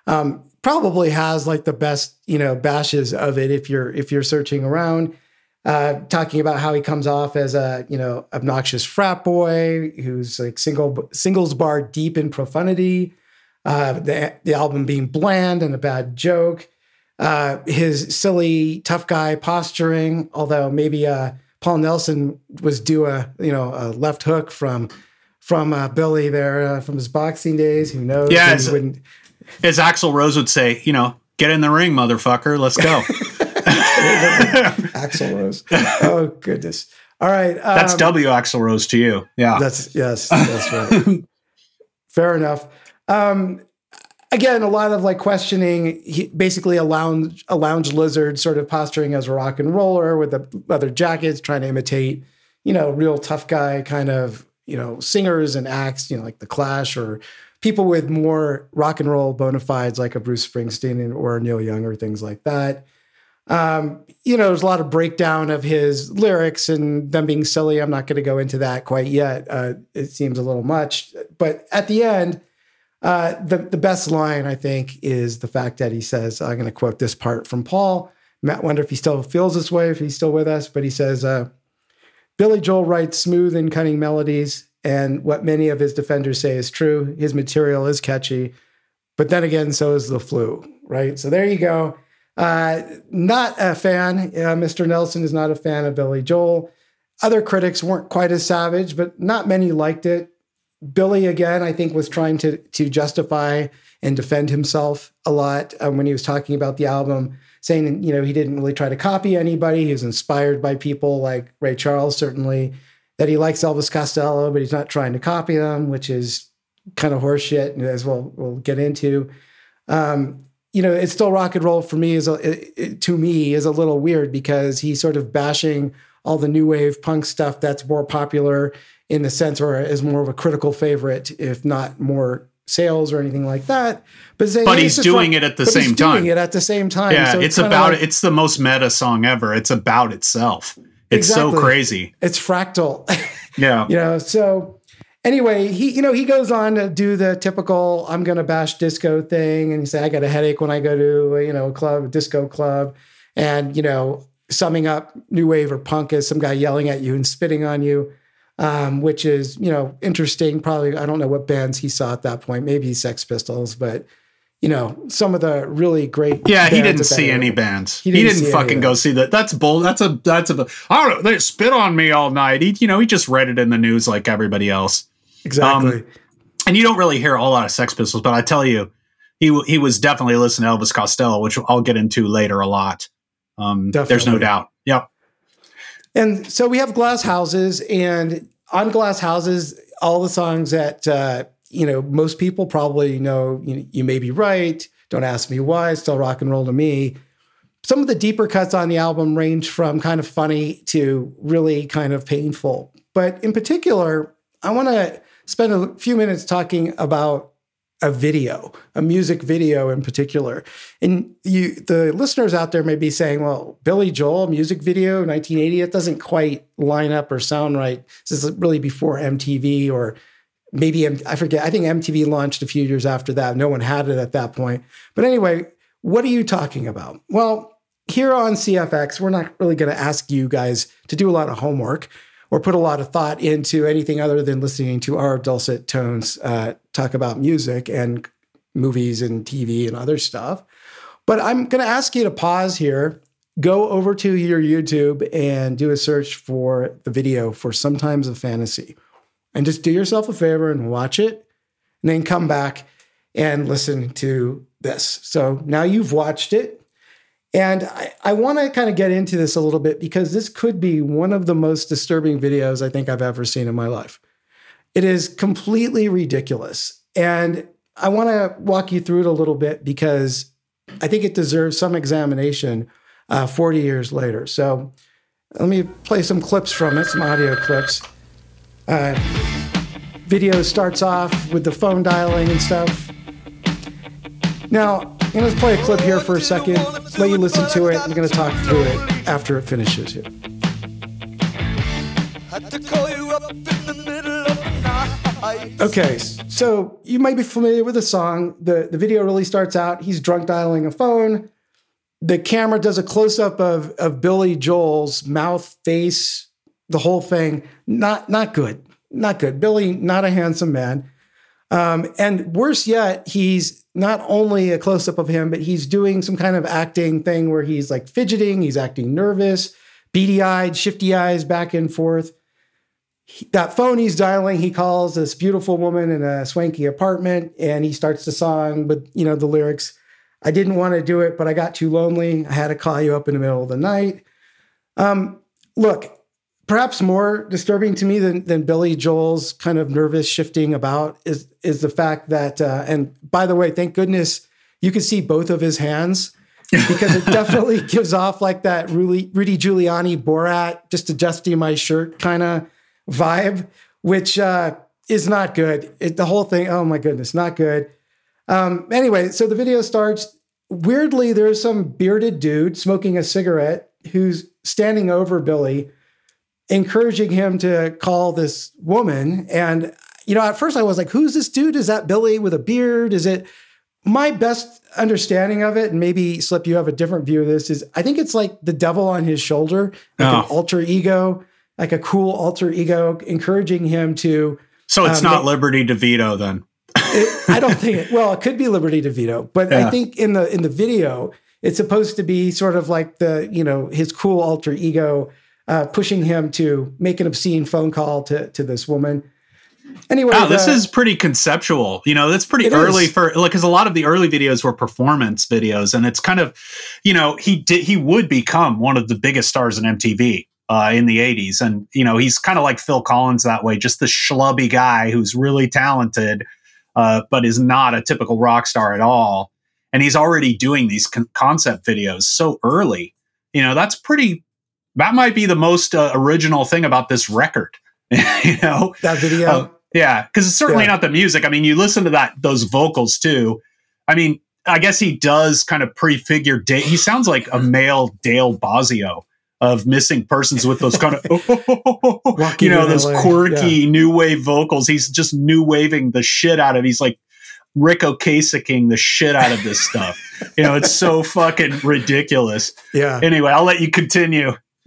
G: um, probably has like the best, you know, bashes of it if you're if you're searching around. uh, talking about how he comes off as a you know obnoxious frat boy who's like single singles bar deep in profundity. Uh, the the album being bland and a bad joke. Uh, his silly tough guy posturing, although maybe uh, Paul Nelson was due a you know a left hook from from uh, Billy there uh, from his boxing days. Who knows?
H: Yeah,
G: wouldn't-
H: As Axl Rose would say, you know, get in the ring, motherfucker. Let's go. *laughs* *laughs*
G: Axl Rose. Oh goodness. All right.
H: That's
G: um,
H: W Axl Rose to you. Yeah.
G: That's yes, that's right. *laughs* Fair enough. Um, again, a lot of like questioning. He, basically, a lounge a lounge lizard, sort of posturing as a rock and roller with the leather jackets, trying to imitate, you know, real tough guy kind of you know singers and acts, you know, like the Clash or people with more rock and roll bona fides like a Bruce Springsteen or Neil Young or things like that. Um, you know, there's a lot of breakdown of his lyrics and them being silly. I'm not going to go into that quite yet. Uh, it seems a little much, but at the end, uh, the the best line I think is the fact that he says, "I'm going to quote this part from Paul." Matt wonder if he still feels this way, if he's still with us, but he says, uh, "Billy Joel writes smooth and cunning melodies, and what many of his defenders say is true. His material is catchy, but then again, so is the flu." Right. So there you go. Uh, not a fan. Uh, Mr. Nelson is not a fan of Billy Joel. Other critics weren't quite as savage, but not many liked it. Billy again, I think, was trying to to justify and defend himself a lot um, when he was talking about the album, saying you know he didn't really try to copy anybody. He was inspired by people like Ray Charles, certainly. That he likes Elvis Costello, but he's not trying to copy them, which is kind of horseshit, as we'll we'll get into. Um, you know, it's still rock and roll for me is a, it, it- to me is a little weird because he's sort of bashing all the new wave punk stuff that's more popular in the sense or is more of a critical favorite, if not more sales or anything like that. But, saying,
H: But
G: hey,
H: he's doing it at the
G: but he's
H: same
G: doing
H: time.
G: it at the same time.
H: yeah,
G: So
H: it's
G: kinda
H: about
G: like-
H: it's the most meta song ever. It's about itself. It's so crazy.
G: It's fractal. *laughs*
H: Yeah.
G: you know so anyway he you know he goes on to do the typical i'm gonna bash disco thing and he say i got a headache when i go to a, you know a club a disco club and you know summing up new wave or punk as some guy yelling at you and spitting on you um, which is you know interesting probably i don't know what bands he saw at that point maybe sex pistols but you know some of the really great
H: Yeah, he didn't see
G: era.
H: any bands.
G: He
H: He
G: didn't
H: didn't, fucking go see that. That's bull. That's a that's a. I don't know. They spit on me all night. He, you know, he just read it in the news like everybody else.
G: exactly
H: Um, and you don't really hear a lot of Sex Pistols, but I tell you, he he was definitely listening to Elvis Costello, which I'll get into later a lot. Um, there's no doubt.
G: And so we have glass houses, and on glass houses, all the songs that uh, you know most people probably know. You, you may be right. Don't ask me why. Still rock and roll to me. Some of the deeper cuts on the album range from kind of funny to really kind of painful. But in particular, I want to spend a few minutes talking about a video, a music video in particular. And you, the listeners out there may be saying, well, Billy Joel music video, 1980, it doesn't quite line up or sound right. This is really before MTV or maybe I forget. I think MTV launched a few years after that. No one had it at that point. But anyway, what are you talking about? Well, here on CFX, we're not really going to ask you guys to do a lot of homework or put a lot of thought into anything other than listening to our dulcet tones uh, talk about music and movies and TV and other stuff. But I'm going to ask you to pause here, go over to your YouTube and do a search for the video for Sometimes a Fantasy. And just do yourself a favor and watch it, and then come back and listen to this. So now you've watched it. And I, I want to kind of get into this a little bit because this could be one of the most disturbing videos I think I've ever seen in my life. It is completely ridiculous. And I want to walk you through it a little bit because I think it deserves some examination uh, 40 years later. So let me play some clips from it, some audio clips. Uh, video starts off with the phone dialing and stuff. Now, I'm going to play a clip here for a second, let you listen to it. I'm going to talk through it after it finishes here. Okay, so you might be familiar with the song. The, the video really starts out, he's drunk dialing a phone. the camera does a close up of of Billy Joel's mouth, face, the whole thing. Not not good. Not good. Billy, not a handsome man. Um, and worse yet, he's not only a close up of him, but he's doing some kind of acting thing where he's like fidgeting, he's acting nervous, beady eyed, shifty eyes back and forth. He- that phone he's dialing, he calls this beautiful woman in a swanky apartment, and he starts the song with you know the lyrics. I didn't want to do it, but I got too lonely. I had to call you up in the middle of the night. Um, look, perhaps more disturbing to me than, than Billy Joel's kind of nervous shifting about is is the fact that, uh, and by the way, thank goodness you can see both of his hands *laughs* because it definitely gives off like that Rudy, Rudy Giuliani Borat, just adjusting my shirt kind of vibe, which uh, is not good. It, the whole thing, oh my goodness, not good. Um, anyway, so the video starts. Weirdly, there's some bearded dude smoking a cigarette who's standing over Billy, encouraging him to call this woman. And, you know, at first I was like, who's this dude? Is that Billy with a beard? Is it my best understanding of it? And maybe Slip, you have a different view of this, is I think it's like the devil on his shoulder, like an
H: Oh.
G: alter ego, like a cool alter ego, encouraging him to
H: So it's
G: Um,
H: not
G: they-
H: Liberty DeVito then.
G: it, I don't think it. Well, it could be Liberty DeVito, but I think in the in the video, it's supposed to be sort of like the you know his cool alter ego uh, pushing him to make an obscene phone call to to this woman. Anyway,
H: Wow, this is pretty conceptual. You know, that's pretty early
G: is.
H: for like because a lot of the early videos were performance videos, and it's kind of, you know, he did he would become one of the biggest stars in MTV uh, in the '80s, and you know, he's kind of like Phil Collins that way, just the schlubby guy who's really talented, uh, but is not a typical rock star at all. And he's already doing these con- concept videos so early. You know, that's pretty. That might be the most uh, original thing about this record. *laughs* you know,
G: that video.
H: uh, yeah, because it's certainly
G: Yeah.
H: not the music. I mean, you listen to that those vocals too. I mean, I guess he does kind of prefigure. Da- he sounds like a male Dale Bozzio of missing persons with those kind of *laughs* you know those
G: LA,
H: quirky new wave vocals. He's just new waving the shit out of. He's like Rick Ocasicking the shit out of this stuff. you know, it's so *laughs* fucking ridiculous.
G: yeah.
H: Anyway, I'll let you continue. *laughs*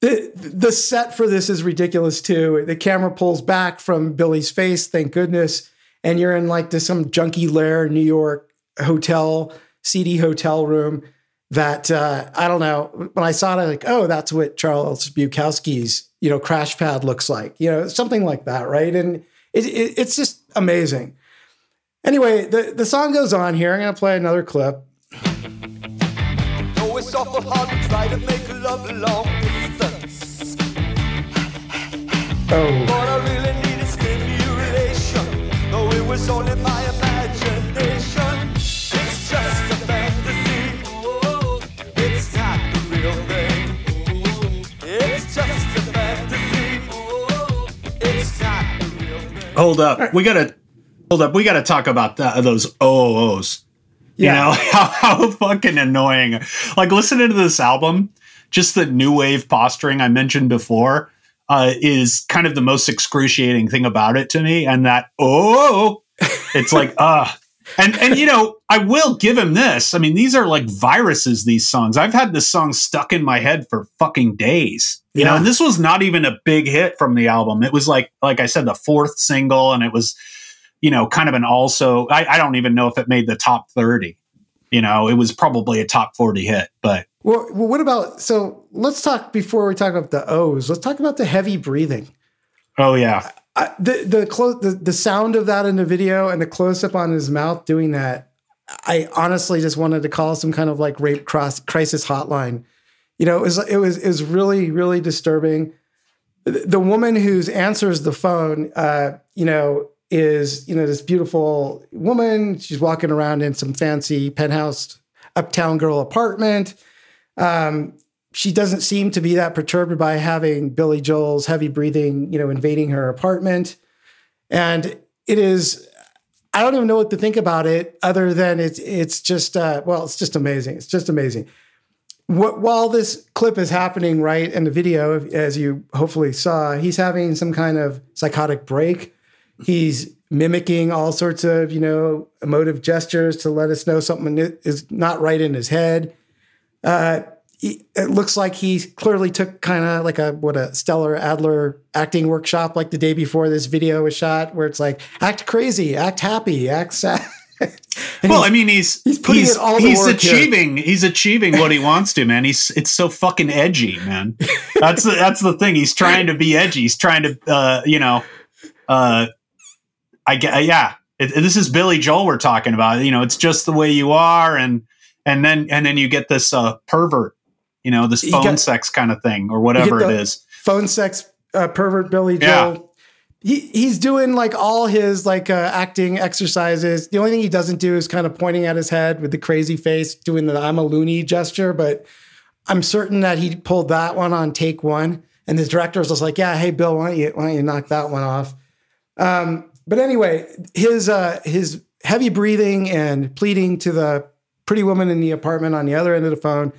G: the the set for this is ridiculous too. The camera pulls back from Billy's face, thank goodness, and you're in like this some junky lair New York hotel, seedy hotel room. That uh, I don't know. When I saw it, I'm like, oh, that's what Charles Bukowski's you know crash pad looks like. You know, something like that, right? And it, it, it's just amazing. Anyway, the the song goes on here. I'm gonna play another clip.
I: Oh, it's awful hard to try to make love long distance.
G: Oh,
I: What I really need is stimulation. Though it was only my imagination. It's just a fantasy. It's not the real thing. It's just a fantasy. It's not the real thing.
H: Hold up, we gotta hold up. We gotta talk about that, those OOs. You
G: Yeah.
H: know *laughs* how, how fucking annoying. Like listening to this album, just the new wave posturing I mentioned before uh, is kind of the most excruciating thing about it to me. And that oh, it's like *laughs* uh and and you know I will give him this. I mean these are like viruses. These songs. I've had this song stuck in my head for fucking days. You know, and this was not even a big hit from the album. It was like like I said, the fourth single, and it was you know, kind of an also, I, I don't even know if it made the top 30. You know, it was probably a top 40 hit, but
G: Well, what about so? Let's talk before we talk about the O's. Let's talk about the heavy breathing.
H: oh, yeah.
G: I, the the close the, the sound of that in the video and the close up on his mouth doing that. I honestly just wanted to call some kind of like rape cross, crisis hotline. You know, it was it was it was really really disturbing. The, the woman who answers the phone, uh, you know, is you know this beautiful woman. She's walking around in some fancy penthouse uptown girl apartment. Um, she doesn't seem to be that perturbed by having Billy Joel's heavy breathing, you know, invading her apartment. And it is, I don't even know what to think about it other than it's it's just uh, well, it's just amazing. It's just amazing. What, while this clip is happening, right in the video, as you hopefully saw, he's having some kind of psychotic break. He's mimicking all sorts of, you know, emotive gestures to let us know something is not right in his head. Uh, it looks like he clearly took kind of like a what a Stella Adler acting workshop like the day before this video was shot, where it's like act crazy, act happy, act sad. *laughs*
H: Well, I mean, he's
G: he's putting
H: he's,
G: in all
H: he's
G: work here.
H: achieving he's achieving what he wants to, man. He's it's so fucking edgy, man. That's the, that's the thing. He's trying to be edgy. He's trying to, uh, you know, uh, I get yeah. It, this is Billy Joel we're talking about. You know, it's just the way you are, and and then and then you get this uh, pervert, you know, this phone
G: got-
H: sex kind of thing or whatever it is.
G: phone sex uh, pervert Billy
H: Yeah.
G: Joel. He he's doing like all his like uh, acting exercises. The only thing he doesn't do is kind of pointing at his head with the crazy face, doing the "I'm a loony" gesture. But I'm certain that he pulled that one on take one, and the director was just like, "Yeah, hey Bill, why don't you why don't you knock that one off?" Um, but anyway, his uh, his heavy breathing and pleading to the pretty woman in the apartment on the other end of the phone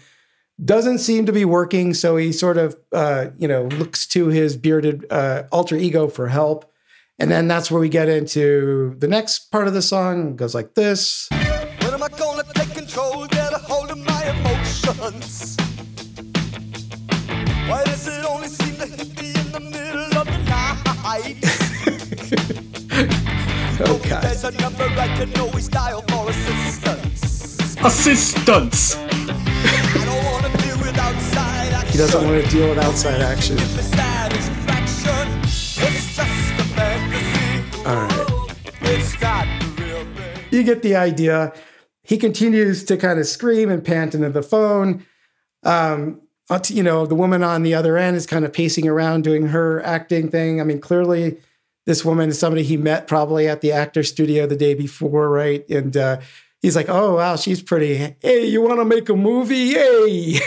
G: doesn't seem to be working. So he sort of, uh, you know, looks to his bearded uh, alter ego for help. And then that's where we get into the next part of the song. It goes like this.
I: When am I gonna take control, get a hold of my emotions? Why does it only seem to hit me in the middle of the night? *laughs*
G: Okay.
I: There's a number I can always dial for assistance.
H: Assistance.
G: He doesn't want to deal with outside action. All right. You get the idea. He continues to kind of scream and pant into the phone. Um, you know, the woman on the other end is kind of pacing around doing her acting thing. I mean, clearly, this woman is somebody he met probably at the actor studio the day before, right? And uh, he's like, "Oh wow, she's pretty. Hey, you want to make a movie? Hey."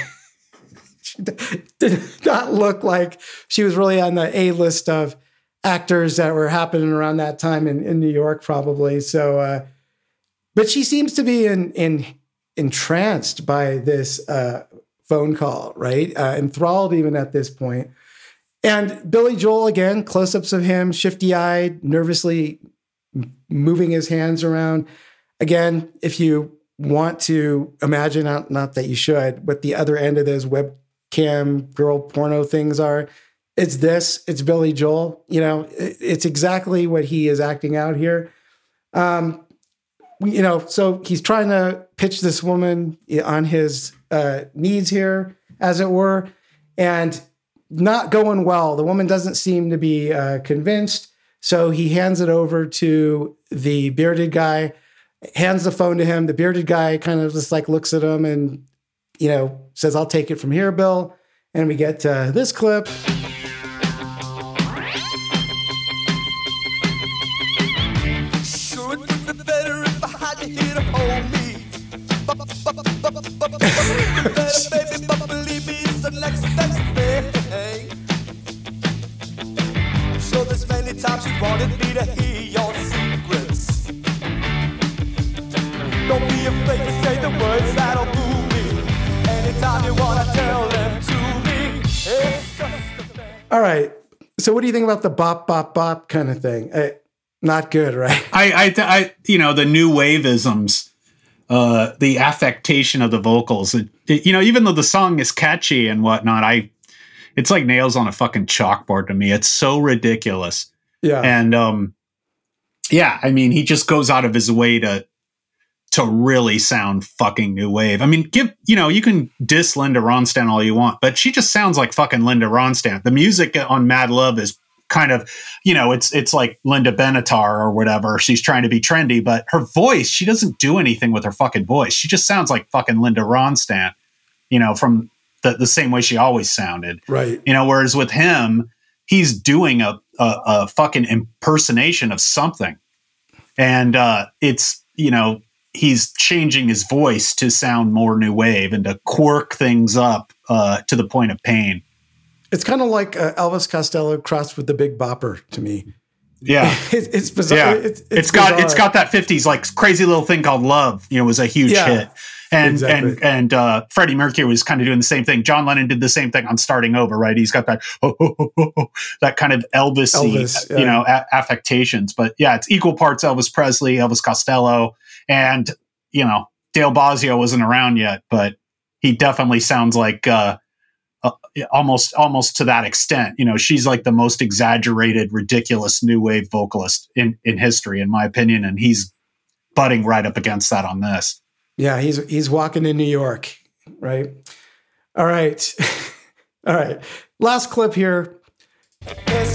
G: she *laughs* did not look like she was really on the A list of actors that were happening around that time in, in New York, probably. So, uh, but she seems to be in, in entranced by this uh, phone call, right? Uh, enthralled even at this point. And Billy Joel again, close-ups of him, shifty-eyed, nervously moving his hands around. Again, if you want to imagine, not, not that you should, what the other end of those webcam girl porno things are, it's this. It's Billy Joel. You know, it- it's exactly what he is acting out here. Um, you know, so he's trying to pitch this woman on his uh, needs here, as it were, and not going well. The woman doesn't seem to be uh, convinced. So he hands it over to the bearded guy, hands the phone to him. The bearded guy kind of just like looks at him and, you know, says, I'll take it from here, Bill. And we get uh, this clip.
I: To wanted me to hear
G: All right. So what do you think about the bop, bop, bop kind of thing? Uh, not good, right? *laughs*
H: I, I, I, you know, the new waveisms, uh, the affectation of the vocals. It, it- you know, even though the song is catchy and whatnot, I, it's like nails on a fucking chalkboard to me. It's so ridiculous.
G: Yeah.
H: And, um, yeah, I mean, he just goes out of his way to, to really sound fucking new wave. I mean, give, you know, you can diss Linda Ronstadt all you want, but she just sounds like fucking Linda Ronstadt. The music on Mad Love is kind of, you know, it's it's like Linda Benatar or whatever. She's trying to be trendy, but her voice, she doesn't do anything with her fucking voice. She just sounds like fucking Linda Ronstadt, you know, from the, the same way she always sounded.
G: Right.
H: You know, whereas with him, he's doing a a, a fucking impersonation of something. And uh it's, you know, he's changing his voice to sound more new wave and to quirk things up uh to the point of pain.
G: It's kind of like uh, Elvis Costello crossed with the Big Bopper to me.
H: Yeah. *laughs*
G: It's, it's bizarre.
H: Yeah,
G: It's,
H: it's got it's
G: bizarre.
H: got that '50s like crazy little thing called "Love." You know, was a huge
G: Yeah.
H: hit, And
G: Exactly.
H: and and uh, Freddie Mercury was kind of doing the same thing. John Lennon did the same thing on Starting Over, right? He's got that oh, *laughs* that kind of Elvis,
G: Elvis, yeah.
H: you know, a- affectations. But yeah, it's equal parts Elvis Presley, Elvis Costello, and you know, Dale Bozzio wasn't around yet, but he definitely sounds like uh, uh, almost almost to that extent. You know, she's like the most exaggerated, ridiculous new wave vocalist in in history, in my opinion, and he's butting right up against that on this.
G: Yeah, he's he's walking in New York, right? All right. *laughs* All right. Last clip here.
I: It's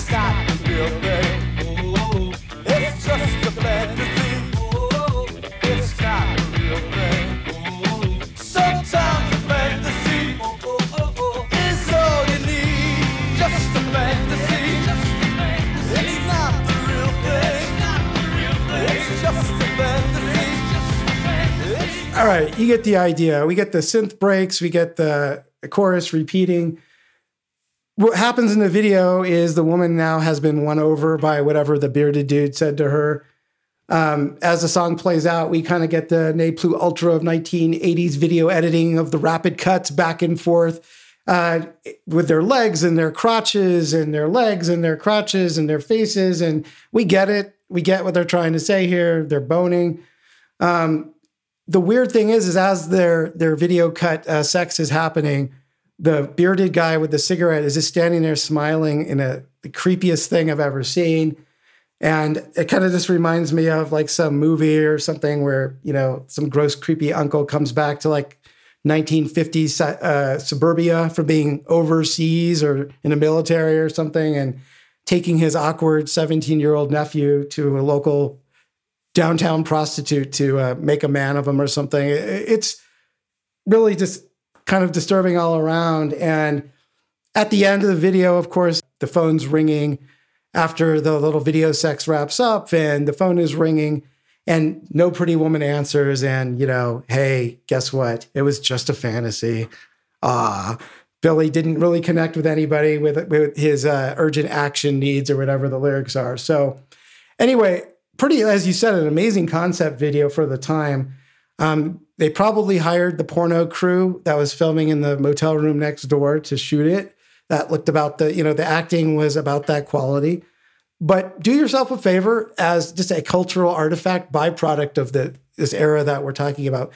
I: All
G: right, you get the idea. We get the synth breaks, we get the chorus repeating. What happens in the video is the woman now has been won over by whatever the bearded dude said to her. Um, as the song plays out, we kind of get the Ne Plus Ultra of 1980s video editing of the rapid cuts back and forth uh, with their legs and their crotches and their legs and their crotches and their faces. And we get it. We get what they're trying to say here. They're boning. Um, the weird thing is, is as their their video cut uh, sex is happening, the bearded guy with the cigarette is just standing there smiling in a the creepiest thing I've ever seen. And it kind of just reminds me of like some movie or something where, you know, some gross, creepy uncle comes back to like 1950s uh, suburbia from being overseas or in the military or something and taking his awkward 17 year old nephew to a local downtown prostitute to uh, make a man of him or something. It's really just kind of disturbing all around. And at the end of the video, of course, the phone's ringing after the little video sex wraps up and the phone is ringing and no pretty woman answers. And, you know, hey, guess what? It was just a fantasy. Ah, Billy didn't really connect with anybody with, with his uh, urgent action needs or whatever the lyrics are. So, anyway, pretty, as you said, an amazing concept video for the time. Um, they probably hired the porno crew that was filming in the motel room next door to shoot it. That looked about the, you know, the acting was about that quality. But do yourself a favor as just a cultural artifact, byproduct of the this era that we're talking about.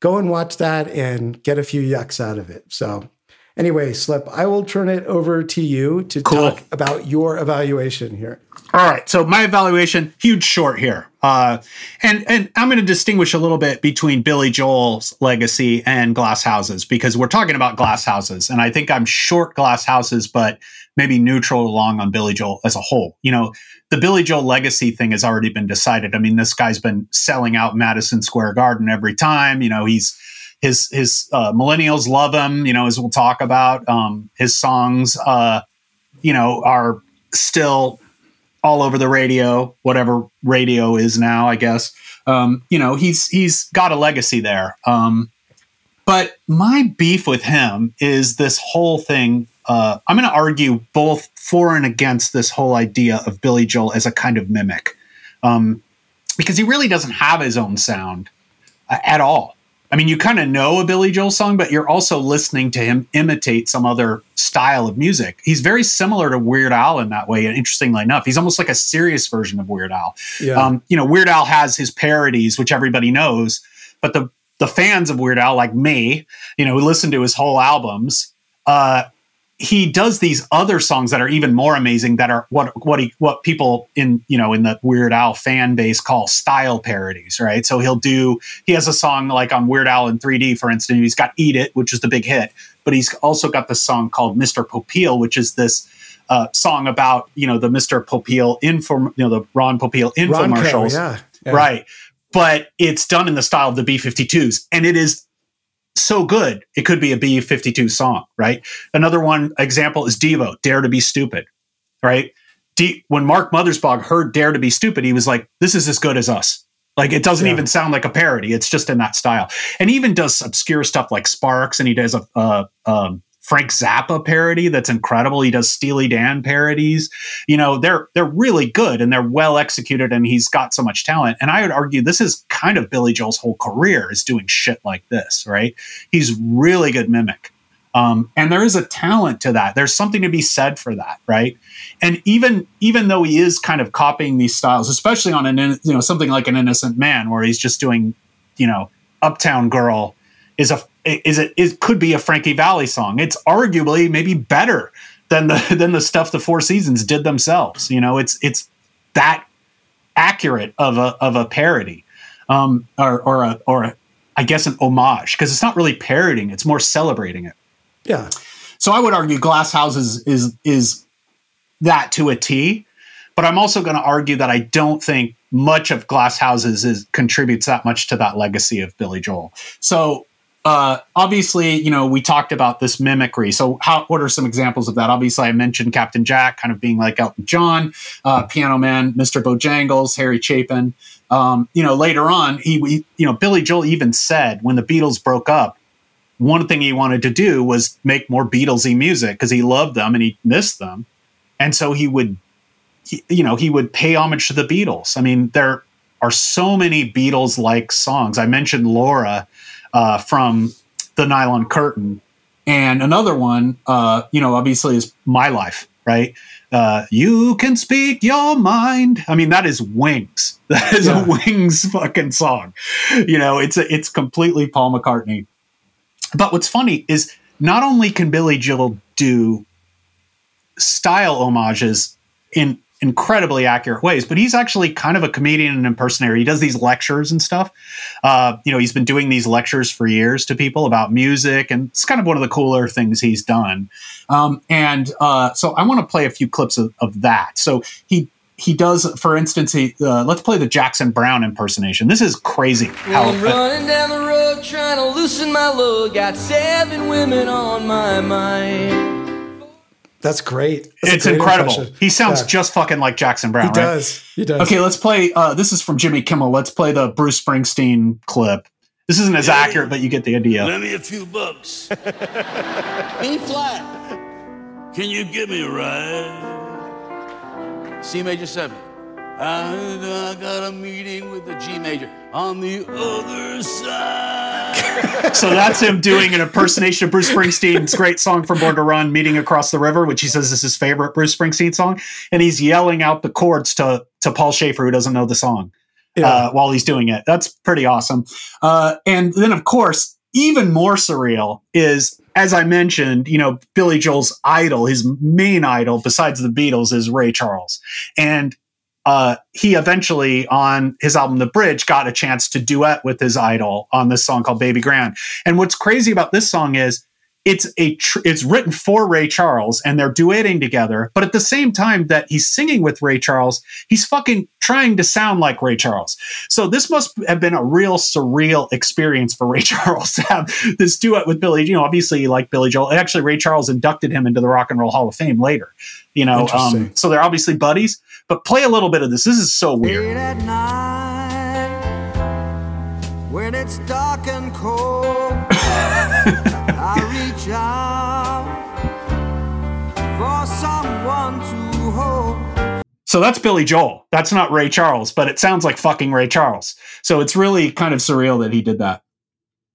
G: Go and watch that and get a few yucks out of it. So, anyway, Slip, I will turn it over to you to
H: Cool.
G: talk about your evaluation here.
H: All right. So my evaluation, huge short here. Uh, and and I'm going to distinguish a little bit between Billy Joel's legacy and Glass Houses because we're talking about Glass Houses, and I think I'm short Glass Houses, but maybe neutral along on Billy Joel as a whole. You know, the Billy Joel legacy thing has already been decided. I mean, this guy's been selling out Madison Square Garden every time. You know, he's his his uh, millennials love him. You know, as we'll talk about, um, his songs, uh, you know, are still all over the radio, whatever radio is now, I guess. Um, you know, he's he's got a legacy there. Um, but my beef with him is this whole thing. Uh, I'm going to argue both for and against this whole idea of Billy Joel as a kind of mimic, um, because he really doesn't have his own sound uh, at all. I mean, you kind of know a Billy Joel song, but you're also listening to him imitate some other style of music. He's very similar to Weird Al in that way. And interestingly enough, he's almost like a serious version of Weird Al.
G: Yeah.
H: Um, you know, Weird Al has his parodies, which everybody knows, but the the fans of Weird Al, like me, you know, who listen to his whole albums, uh, he does these other songs that are even more amazing that are what what he what people in you know in the Weird Al fan base call style parodies, right? So he'll do he has a song like on Weird Al in 3D, for instance, he's got Eat It, which is the big hit, but he's also got this song called Mr. Popeil, which is this uh, song about you know the Mr. Popeil inform you know the Ron Popeil infomercials,
G: yeah, yeah.
H: right? But it's done in the style of the B52s, and it is so good it could be a B52 song, right? Another one example is Devo, Dare to Be Stupid, right? D- when Mark Mothersbaugh heard Dare to Be Stupid, he was like, this is as good as us. Like it doesn't
G: Yeah.
H: even sound like a parody. It's just in that style. And he even does obscure stuff like Sparks and he does a, a um, Frank Zappa parody that's incredible. He does Steely Dan parodies. You know, they're they're really good and they're well executed and he's got so much talent. And I would argue this is kind of Billy Joel's whole career is doing shit like this, right? He's really good mimic. Um, and there is a talent to that. There's something to be said for that, right? And even even though he is kind of copying these styles, especially on an you know something like an Innocent Man, where he's just doing you know Uptown Girl, is a is it it could be a Frankie Valli song. It's arguably maybe better than the *laughs* than the stuff the Four Seasons did themselves. You know, it's it's that accurate of a of a parody, um, or or a or a, I guess an homage because it's not really parodying; it's more celebrating it.
G: Yeah.
H: So I would argue Glass Houses is is that to a T, but I'm also going to argue that I don't think much of Glass Houses is contributes that much to that legacy of Billy Joel. So uh, obviously, you know, we talked about this mimicry. So, how what are some examples of that? Obviously, I mentioned Captain Jack, kind of being like Elton John, uh, Piano Man, Mr. Bojangles, Harry Chapin. Um, you know, later on, he, we, you know, Billy Joel even said when the Beatles broke up, one thing he wanted to do was make more Beatlesy music because he loved them and he missed them, and so he would, he, you know, he would pay homage to the Beatles. I mean, there are so many Beatles-like songs. I mentioned Laura uh, from the Nylon Curtain, and another one, uh, you know, obviously is My Life, right? Uh, you can speak your mind. I mean, that is Wings. *laughs* That is
G: Yeah.
H: a Wings fucking song. You know, it's a, it's completely Paul McCartney. But what's funny is not only can Billy Joel do style homages in incredibly accurate ways, but he's actually kind of a comedian and impersonator. He does these lectures and stuff. Uh, you know, he's been doing these lectures for years to people about music, and it's kind of one of the cooler things he's done. Um, and uh, so I want to play a few clips of, of that. So he he does, for instance, he uh, let's play the Jackson Browne impersonation. This is crazy. How,
J: I'm running down the road trying to loosen my load. Got seven women on my mind.
G: That's great. That's
H: it's
G: great
H: incredible.
G: impression.
H: He sounds
G: Yeah.
H: just fucking like Jackson Browne.
G: He
H: right?
G: does. He does.
H: Okay, let's play. Uh, this is from Jimmy Kimmel. Let's play the Bruce Springsteen clip. This isn't as accurate, but you get the idea.
K: Lend me a few bucks. *laughs* B flat. Can you give me a ride? C major seven. I, I got a meeting with the G major on the other side.
H: So that's him doing an impersonation of Bruce Springsteen's great song from Born to Run, Meeting Across the River, which he says is his favorite Bruce Springsteen song. And he's yelling out the chords to, to Paul Shaffer, who doesn't know the song, uh, while he's doing it. That's pretty awesome. Uh, and then, of course, even more surreal is, as I mentioned, you know, Billy Joel's idol, his main idol, besides the Beatles, is Ray Charles. And uh, he eventually on his album The Bridge got a chance to duet with his idol on this song called Baby Grand. And what's crazy about this song is it's a tr- it's written for Ray Charles and they're duetting together, but at the same time that he's singing with Ray Charles, he's fucking trying to sound like Ray Charles. So this must have been a real surreal experience for Ray *laughs* Charles to have this duet with Billy. You know, obviously like Billy Joel. Actually, Ray Charles inducted him into the Rock and Roll Hall of Fame later. You know, um, so they're obviously buddies. But play a little bit of this. This is so weird.
I: Late at night, when it's dark and cold,
H: So that's Billy Joel. That's not Ray Charles, but it sounds like fucking Ray Charles. So it's really kind of surreal that he did that.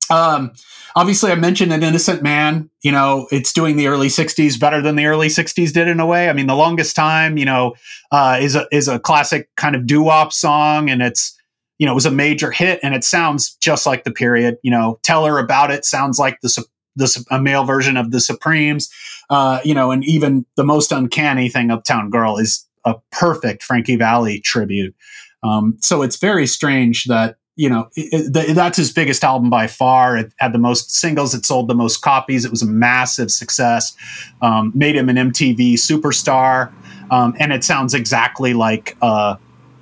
H: Um, obviously, I mentioned an innocent man. You know, it's doing the early '60s better than the early '60s did in a way. I mean, the longest time, you know, uh, is a is a classic kind of doo wop song, and it's you know it was a major hit, and it sounds just like the period. You know, tell her about it sounds like the the a male version of the Supremes. Uh, you know, and even the most uncanny thing, Uptown Girl, is a perfect Frankie Valli tribute. Um, so it's very strange that you know it, that's his biggest album by far. It had the most singles. It sold the most copies. It was a massive success. Um, made him an MTV superstar, um, and it sounds exactly like uh,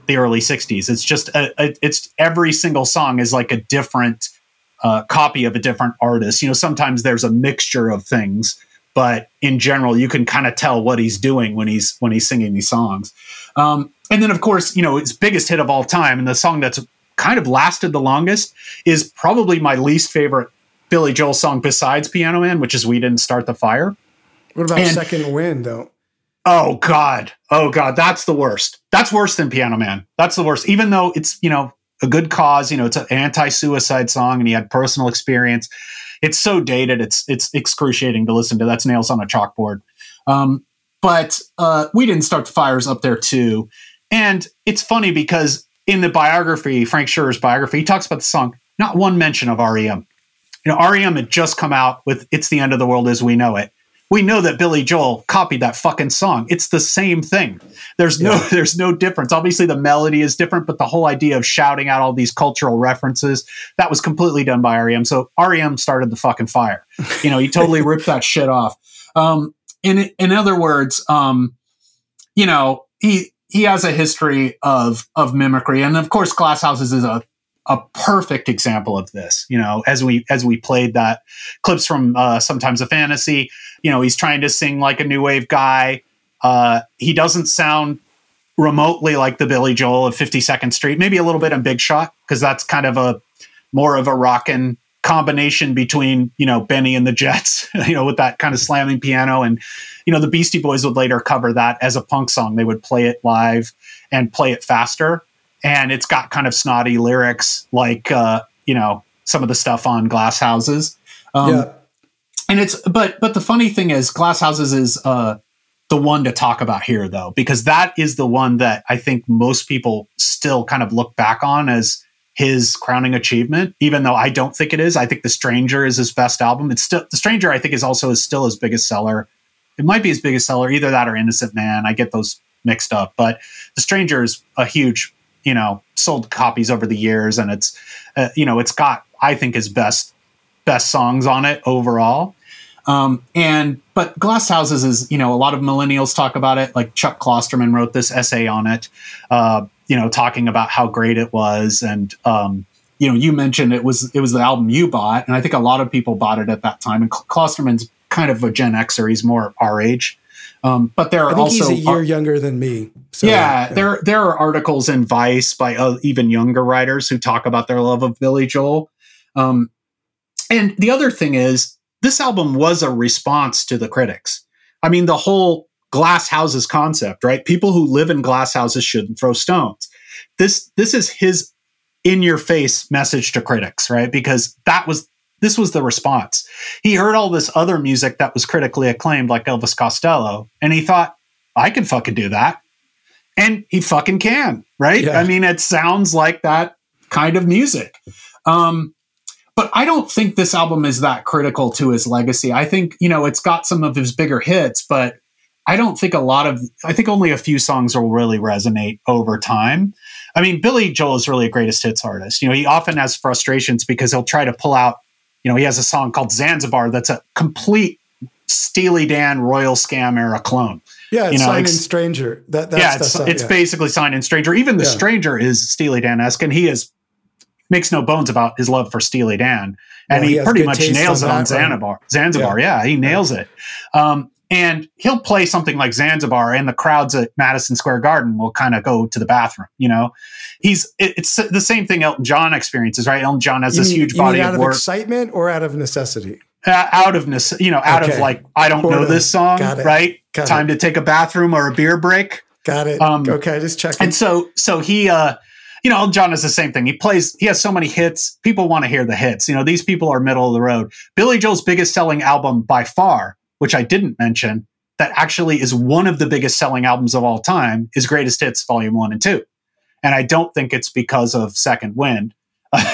H: the early '60s. It's just a, a, it's every single song is like a different uh, copy of a different artist. You know, sometimes there's a mixture of things, but in general, you can kind of tell what he's doing when he's when he's singing these songs. Um, and then, of course, you know, his biggest hit of all time, and the song that's kind of lasted the longest, is probably my least favorite Billy Joel song besides Piano Man, which is "We Didn't Start the Fire."
G: What about
H: And-
G: Second Wind, though?
H: Oh God. Oh God. That's the worst. That's worse than Piano Man. That's the worst. Even though it's, you know, a good cause. You know, it's an anti-suicide song, and he had personal experience. It's so dated. It's it's excruciating to listen to. That's nails on a chalkboard. Um, but uh, we didn't start the fires up there too. And it's funny because in the biography, Frank Schurer's biography, he talks about the song. Not one mention of REM. You know, REM had just come out with "It's the End of the World as We Know It." We know that Billy Joel copied that fucking song. It's the same thing. There's no *laughs* there's no difference. Obviously, the melody is different, but the whole idea of shouting out all these cultural references that was completely done by REM. So REM started the fucking fire. You know, he totally *laughs* ripped that shit off. Um, in in other words, um, you know, he he has a history of of mimicry, and of course, Glass Houses is a a perfect example of this. You know, as we as we played that clips from uh, sometimes a fantasy. You know, he's trying to sing like a new wave guy. Uh, he doesn't sound remotely like the Billy Joel of 52nd Street. Maybe a little bit on Big Shot because that's kind of a more of a rockin' combination between you know Benny and the Jets. *laughs* you know, with that kind of slamming piano and you know the Beastie Boys would later cover that as a punk song. They would play it live and play it faster and it's got kind of snotty lyrics like uh, you know some of the stuff on Glass Houses. Um,
G: yeah.
H: And it's but but the funny thing is Glass Houses is uh, the one to talk about here though because that is the one that I think most people still kind of look back on as his crowning achievement even though I don't think it is. I think The Stranger is his best album. It's still The Stranger I think is also is still his biggest seller. It might be his biggest seller either that or Innocent Man. I get those mixed up, but The Stranger is a huge you know sold copies over the years and it's uh, you know it's got i think his best best songs on it overall. Um, and but glass houses is you know a lot of millennials talk about it. Like chuck klosterman wrote this essay on it uh, you know talking about how great it was. And um, you know you mentioned it was it was the album you bought and i think a lot of people bought it at that time. And klosterman's kind of a gen xer. He's more our age um, but there are
G: I think
H: also
G: he's a year younger than me. So,
H: yeah, there there are articles in Vice by uh, even younger writers who talk about their love of Billy Joel. Um, and the other thing is, this album was a response to the critics. I mean, the whole glass houses concept, right? People who live in glass houses shouldn't throw stones. This this is his in your face message to critics, right? Because that was this was the response. He heard all this other music that was critically acclaimed, like Elvis Costello, and he thought, I can fucking do that. And he fucking can, right?
G: Yeah.
H: I mean, it sounds like that kind of music. Um, but I don't think this album is that critical to his legacy. I think, you know, it's got some of his bigger hits, but I don't think a lot of, I think only a few songs will really resonate over time. I mean, Billy Joel is really a greatest hits artist. You know, he often has frustrations because he'll try to pull out you know, he has a song called Zanzibar that's a complete Steely Dan Royal Scam era clone.
G: Yeah, it's
H: You know,
G: signed
H: ex-
G: in Stranger. That, that's
H: yeah, it's, it's
G: yeah.
H: basically Sign in Stranger. Even the
G: Yeah.
H: Stranger is Steely Dan esque, and he is makes no bones about his love for Steely Dan, and
G: Well, he
H: he, pretty much nails it on. Zanzibar. Zanzibar, yeah, he nails it. Um, and he'll play something like Zanzibar, and the crowds at Madison Square Garden will kind of go to the bathroom. You know, he's it, it's the same thing Elton John experiences, right? Elton John has
G: You
H: this
G: mean-
H: huge body
G: out
H: of
G: excitement or out of necessity.
H: uh, out of nece- you know out
G: Okay.
H: of like I don't know this song,
G: Got it.
H: right?
G: Got
H: Time
G: it.
H: to take a bathroom or a beer break.
G: Got it.
H: Um,
G: okay, just checking.
H: And so so he uh you know, Elton John is the same thing. He plays he has so many hits. People want to hear the hits. You know, these people are middle of the road. Billy Joel's biggest selling album by far, which I didn't mention, that actually is one of the biggest selling albums of all time, is Greatest Hits Volume 1 and 2. And I don't think it's because of Second Wind.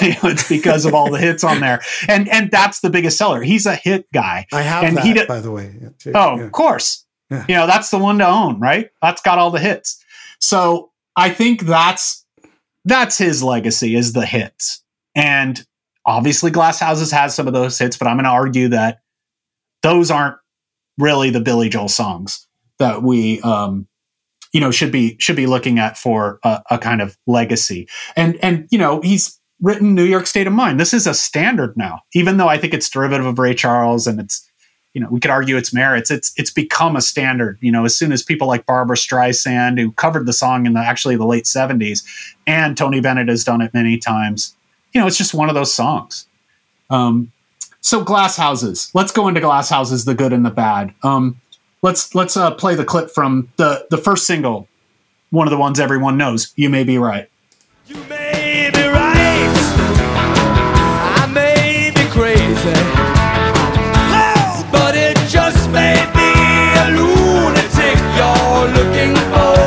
H: You *laughs* know, it's because of all the hits on there. And and that's the biggest seller. He's a hit guy.
G: I have
H: and
G: that,
H: he did-
G: by the way. yeah.
H: Oh,
G: Yeah.
H: of course.
G: Yeah.
H: You know, that's the one to own, right? That's got all the hits. So I think that's that's his legacy is the hits. And obviously Glass Houses has some of those hits, but I'm gonna argue that those aren't really the Billy Joel songs that we um you know should be should be looking at for a, a kind of legacy. And and you know, he's written New York State of Mind. This is a standard now, even though I think it's derivative of Ray Charles and it's you know, we could argue its merits. It's it's become a standard. You know, as soon as people like Barbra Streisand, who covered the song in the actually the late '70s, and Tony Bennett has done it many times. You know, it's just one of those songs. Um, so glass houses. Let's go into glass houses, the good and the bad. Um, let's let's uh, play the clip from the the first single, one of the ones everyone knows. You may be right.
I: You may be right. I may be crazy. But it just may be a lunatic you're looking for.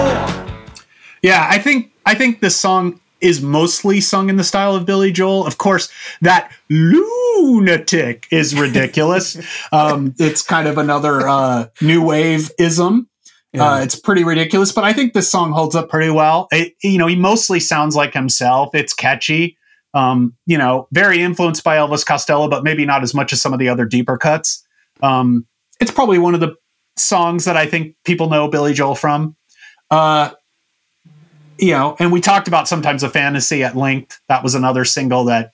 H: Yeah, I think I think this song is mostly sung in the style of Billy Joel. Of course, that lunatic is *laughs* ridiculous. um, it's kind of another uh, new wave ism.
G: Yeah.
H: Uh, it's pretty ridiculous, but I think this song holds up pretty well. It, you know, he mostly sounds like himself. It's catchy. Um, you know, very influenced by Elvis Costello, but maybe not as much as some of the other deeper cuts. Um, it's probably one of the songs that I think people know Billy Joel from. Uh, you know, and we talked about sometimes a fantasy at length. That was another single that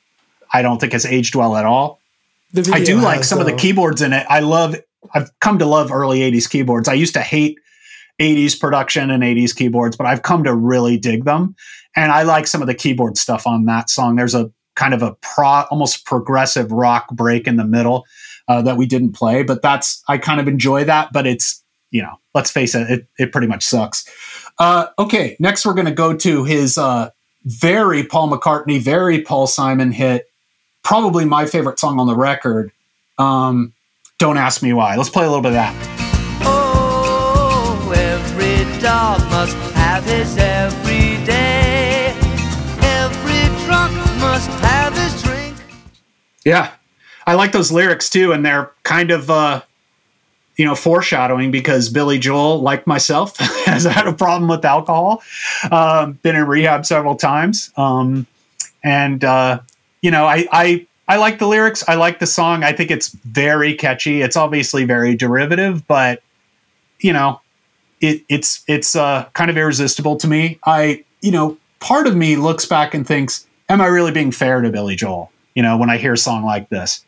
H: I don't think has aged well at all. I do like some of the keyboards in it. I love. I've come to love early '80s keyboards. I used to hate '80s production and '80s keyboards, but I've come to really dig them. And I like some of the keyboard stuff on that song. There's a kind of a pro, almost progressive rock break in the middle uh, that we didn't play, but that's I kind of enjoy that. But it's you know, let's face it, it, it pretty much sucks. Uh, okay, next we're going to go to his uh, very Paul McCartney, very Paul Simon hit, probably my favorite song on the record. Um, Don't ask me why. Let's play a little bit of that.
J: Oh, every dog must have his every day. Every drunk must have his drink.
H: Yeah, I like those lyrics too, and they're kind of uh, you know foreshadowing because Billy Joel, like myself, *laughs* has had a problem with alcohol. Um, been in rehab several times, um, and uh, you know I, I I like the lyrics. I like the song. I think it's very catchy. It's obviously very derivative, but you know it, it's it's uh, kind of irresistible to me. I you know part of me looks back and thinks, am I really being fair to Billy Joel? You know, when I hear a song like this,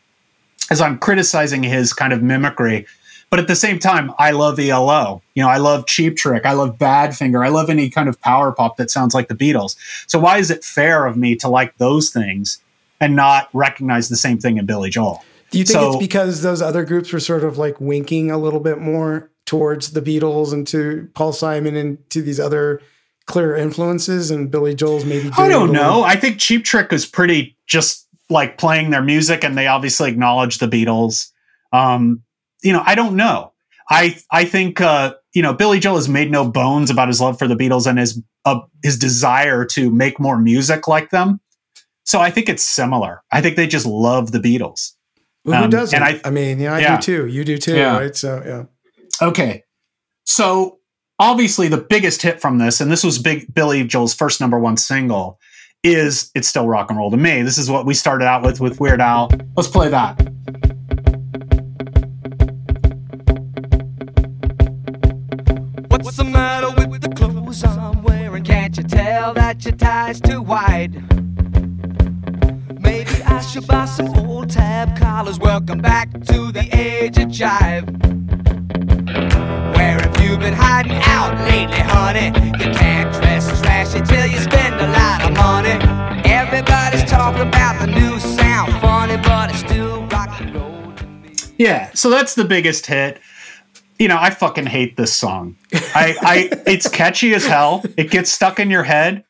H: as I'm criticizing his kind of mimicry, but at the same time, I love ELO. You know, I love Cheap Trick. I love Badfinger. I love any kind of power pop that sounds like the Beatles. So why is it fair of me to like those things and not recognize the same thing in Billy Joel?
G: Do you think
H: So-
G: it's because those other groups were sort of like winking a little bit more towards the Beatles and to Paul Simon and to these other clear influences, and Billy Joel's maybe?
H: I don't know. I think Cheap Trick is pretty just like playing their music, and they obviously acknowledge the Beatles. Um, you know, I don't know. I I think uh, you know Billy Joel has made no bones about his love for the Beatles and his uh, his desire to make more music like them. So I think it's similar. I think they just love the Beatles.
G: Well, who
H: Um,
G: doesn't?
H: and
G: I,
H: I-
G: mean, yeah, I
H: yeah.
G: do too. You do too,
H: Yeah.
G: right? So yeah.
H: Okay. So obviously the biggest hit from this, and this was big Billy Joel's first number one single, is It's Still Rock and Roll to Me. This is what we started out with with Weird Al. Let's play that.
J: Tell that your tie's too wide? Maybe I should buy some old tab collars. Welcome back to the age of jive. Where have you been hiding out lately, honey? You can't dress trashy till you spend a lot of money. Everybody's talking about the new sound, funny, but it's still rock and roll.
H: Yeah. So that's the biggest hit. You know, I fucking hate this song. I, I it's catchy as hell. It gets stuck in your head,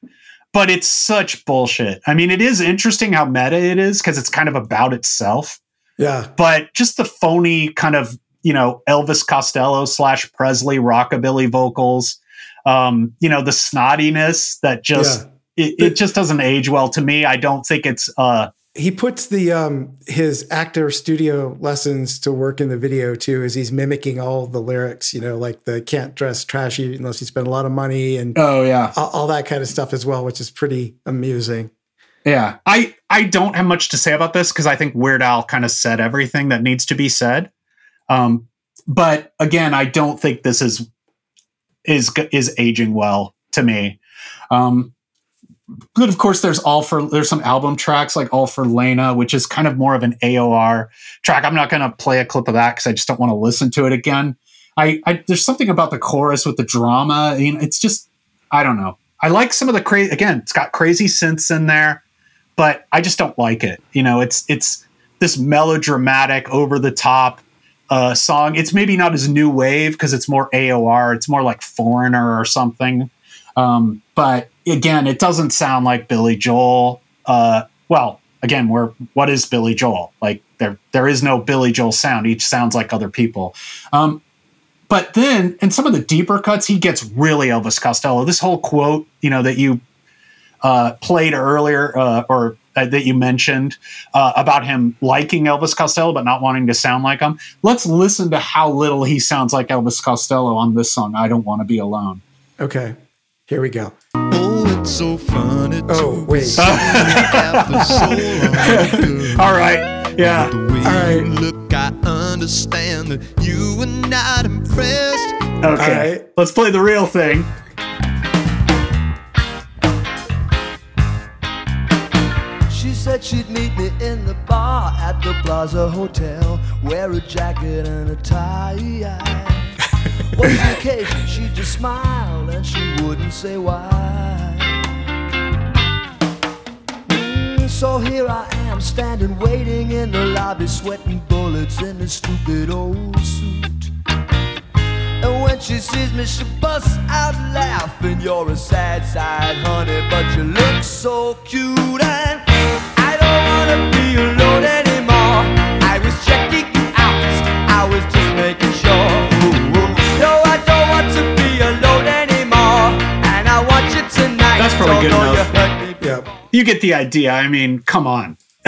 H: but it's such bullshit. I mean, it is interesting how meta it is because it's kind of about itself.
G: Yeah.
H: but just the phony kind of you know Elvis Costello slash Presley rockabilly vocals, um, you know the snottiness that just it, it just doesn't age well to me. I don't think it's uh
G: He puts the um his actor studio lessons to work in the video too, as he's mimicking all the lyrics. You know, like the "can't dress trashy unless you spend a lot of money" and
H: oh yeah
G: all, all that kind of stuff as well, which is pretty amusing.
H: yeah. I I don't have much to say about this because I think Weird Al kind of said everything that needs to be said. Um, but again, I don't think this is is is aging well to me. Um, but of course, there's all for there's some album tracks like All for Leyna, which is kind of more of an AOR track. I'm not going to play a clip of that because I just don't want to listen to it again. I, I there's something about the chorus with the drama. I mean, it's just I don't know. I like some of the crazy. Again, it's got crazy synths in there, but I just don't like it. You know, it's it's this melodramatic, over the top uh, song. It's maybe not as new wave because it's more AOR. It's more like Foreigner or something. Um, but again, it doesn't sound like Billy Joel. Uh, well, again, we're what is Billy Joel? Like there, there is no Billy Joel sound. Each sounds like other people. Um, but then in some of the deeper cuts, he gets really Elvis Costello. This whole quote, you know, that you uh, played earlier, uh, or uh, that you mentioned uh, about him liking Elvis Costello but not wanting to sound like him. Let's listen to how little he sounds like Elvis Costello on this song. I don't want to be alone.
G: Okay, here we go.
I: Oh, it's so funny.
G: Oh, wait. *laughs*
H: All right. Yeah.
I: The way
G: All right.
I: you look, I understand that you were not impressed.
H: Okay.
G: All right.
H: Let's play the real thing.
I: She said she'd meet me in the bar at the Plaza Hotel. Wear a jacket and a tie. What's the occasion? She'd just smile and she wouldn't say why. Mm, So here I am, standing waiting in the lobby, sweating bullets in the stupid old suit. And when she sees me, she busts out laughing. You're a sad side, honey, but you look so cute. And I don't wanna be alone
H: good enough.
I: You hurt me
G: Yep.
H: You get the idea. I mean, come on. *laughs*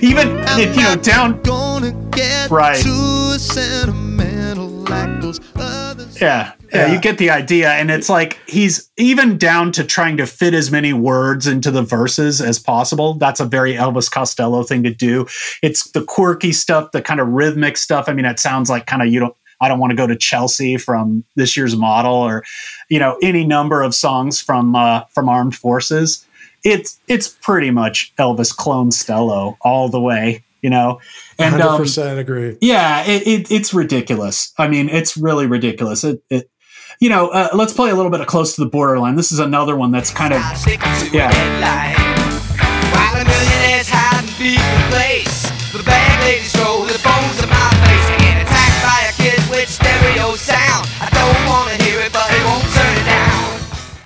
H: Even if, you know, down.
I: gonna get
H: Right.
I: too sentimental like those others.
H: Yeah, yeah,
G: Yeah.
H: you get the idea. And it's like he's even down to trying to fit as many words into the verses as possible. That's a very Elvis Costello thing to do. It's the quirky stuff, the kind of rhythmic stuff. I mean, it sounds like kind of you don't. I don't want to go to Chelsea from this year's model, or you know, any number of songs from uh, from Armed Forces. It's it's pretty much Elvis clone Stello all the way, you know. And
G: Hundred
H: um,
G: percent agree.
H: yeah, it, it, it's ridiculous. I mean, it's really ridiculous. It, it you know, uh, let's play a little bit of close to the borderline. This is another one that's kind of yeah.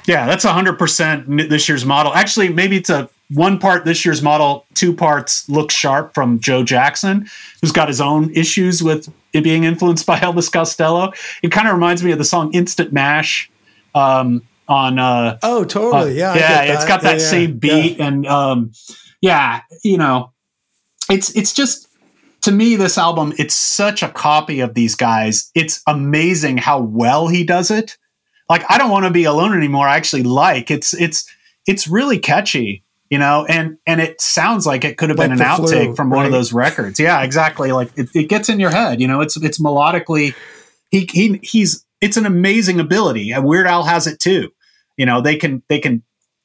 H: Yeah, that's 100% this year's model. Actually, maybe it's a one part this year's model, two parts look sharp from Joe Jackson, who's got his own issues with it being influenced *laughs* by Elvis Costello. It kind of reminds me of the song Instant Mash um, on. Uh,
G: Oh, totally. Yeah. I
H: yeah, it's got that
G: Yeah, yeah,
H: same beat,
G: yeah.
H: and um, yeah, you know, it's it's just to me this album. It's such a copy of these guys. It's amazing how well he does it. Like I don't want to be alone anymore. I actually like it's it's it's really catchy, you know, and and it sounds like it could have
G: Like
H: been an
G: the flu,
H: outtake from one of those records. Yeah, exactly. Like it, it gets in your head, you know. It's it's melodically. He he he's it's an amazing ability. And Weird Al has it too. You know, they can they can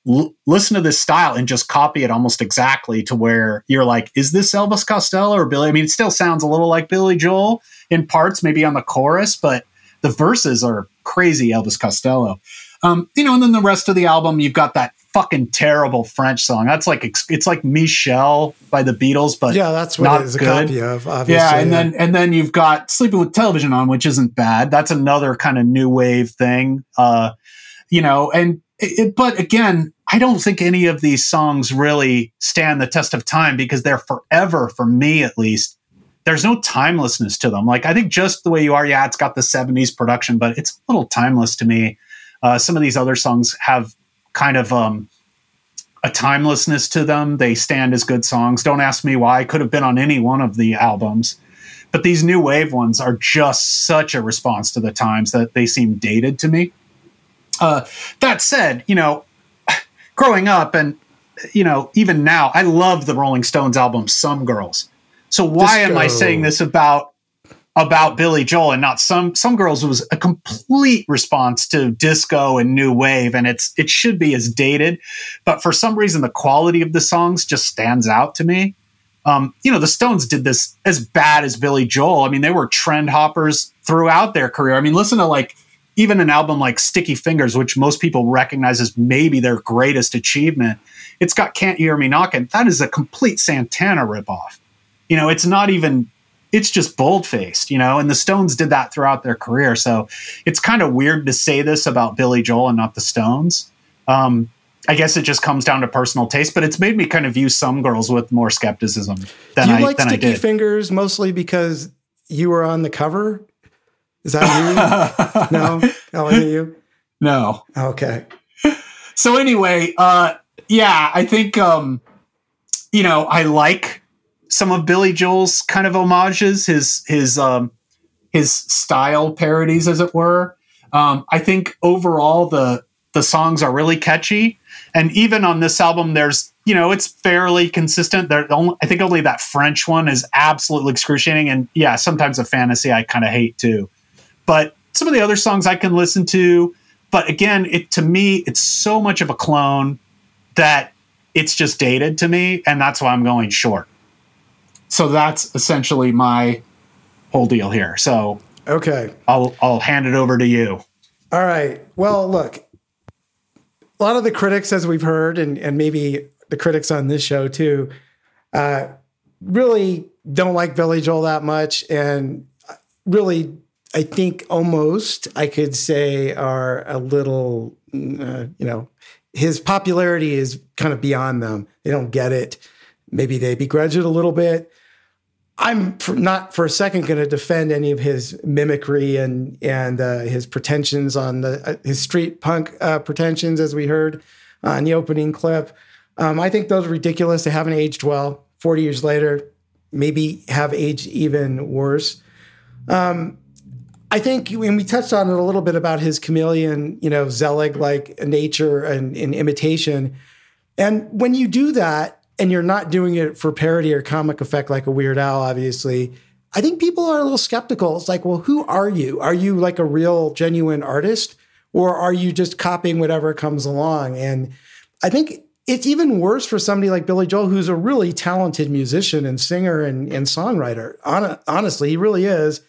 H: l- listen to this style and just copy it almost exactly to where you're like, is this Elvis Costello or Billy? I mean, it still sounds a little like Billy Joel in parts, maybe on the chorus, but the verses are crazy Elvis Costello. Um, you know, and then the rest of the album, you've got that fucking terrible French song. That's like it's like Michelle by the Beatles, but
G: Yeah, that's what
H: not
G: it is a
H: good.
G: copy of. Obviously.
H: Yeah, and then and then you've got Sleeping with Television on, which isn't bad. That's another kind of new wave thing. Uh, you know, and it, but again, I don't think any of these songs really stand the test of time because they're forever for me at least. There's no timelessness to them. Like I think just the way you are, yeah, it's got the 70s production, but it's a little timeless to me. Uh, some of these other songs have kind of um, a timelessness to them. They stand as good songs. Don't ask me why. Could have been on any one of the albums. But these new wave ones are just such a response to the times that they seem dated to me. Uh, that said, you know, *sighs* growing up and you know even now, I love the Rolling Stones album "Some Girls." So why am I saying this about about Billy Joel and not some some girls was a complete response to disco and new wave and it's it should be as dated but for some reason the quality of the songs just stands out to me. Um, you know the Stones did this as bad as Billy Joel. I mean they were trend hoppers throughout their career. I mean listen to like even an album like Sticky Fingers which most people recognize as maybe their greatest achievement. It's got Can't You Hear Me Knocking. That is a complete Santana ripoff you know it's not even it's just bold faced, you know, and the Stones did that throughout their career. So it's kind of weird to say this about Billy Joel and not the Stones. Um, I guess it just comes down to personal taste, but it's made me kind of view some girls with more skepticism than
G: Do you
H: I
G: like
H: than I did.
G: Fingers mostly because you were on the cover? Is that you? *laughs* no, that wasn't you.
H: No.
G: Okay.
H: So anyway, uh, yeah, I think um, you know I like some of Billy Joel's kind of homages, his his um, his style parodies, as it were. Um, I think overall the the songs are really catchy, and even on this album, there's you know it's fairly consistent. There, only, I think only that French one is absolutely excruciating, and yeah, sometimes a fantasy I kind of hate too. But some of the other songs I can listen to, but again, it to me it's so much of a clone that it's just dated to me, and that's why I'm going short. So that's essentially my whole deal here. So
G: Okay.
H: I'll I'll hand it over to you.
G: All right. Well, look, a lot of the critics, as we've heard, and, and maybe the critics on this show too, uh, really don't like Billy Joel that much. And really, I think almost I could say are a little, uh, you know, his popularity is kind of beyond them. They don't get it. Maybe they begrudge it a little bit. I'm for, not for a second going to defend any of his mimicry and and uh, his pretensions on the uh, his street punk uh, pretensions, as we heard on the opening clip. Um, I think those are ridiculous. They haven't aged well. Forty years later, maybe have aged even worse. Um, I think, when we touched on it a little bit about his chameleon, you know, Zelig like nature and, and imitation. And when you do that, and you're not doing it for parody or comic effect like a Weird Al, obviously, I think people are a little skeptical. It's like, well, who are you? Are you like a real, genuine artist, or are you just copying whatever comes along? And I think it's even worse for somebody like Billy Joel, who's a really talented musician and singer and, and songwriter. Hon- honestly, he really is.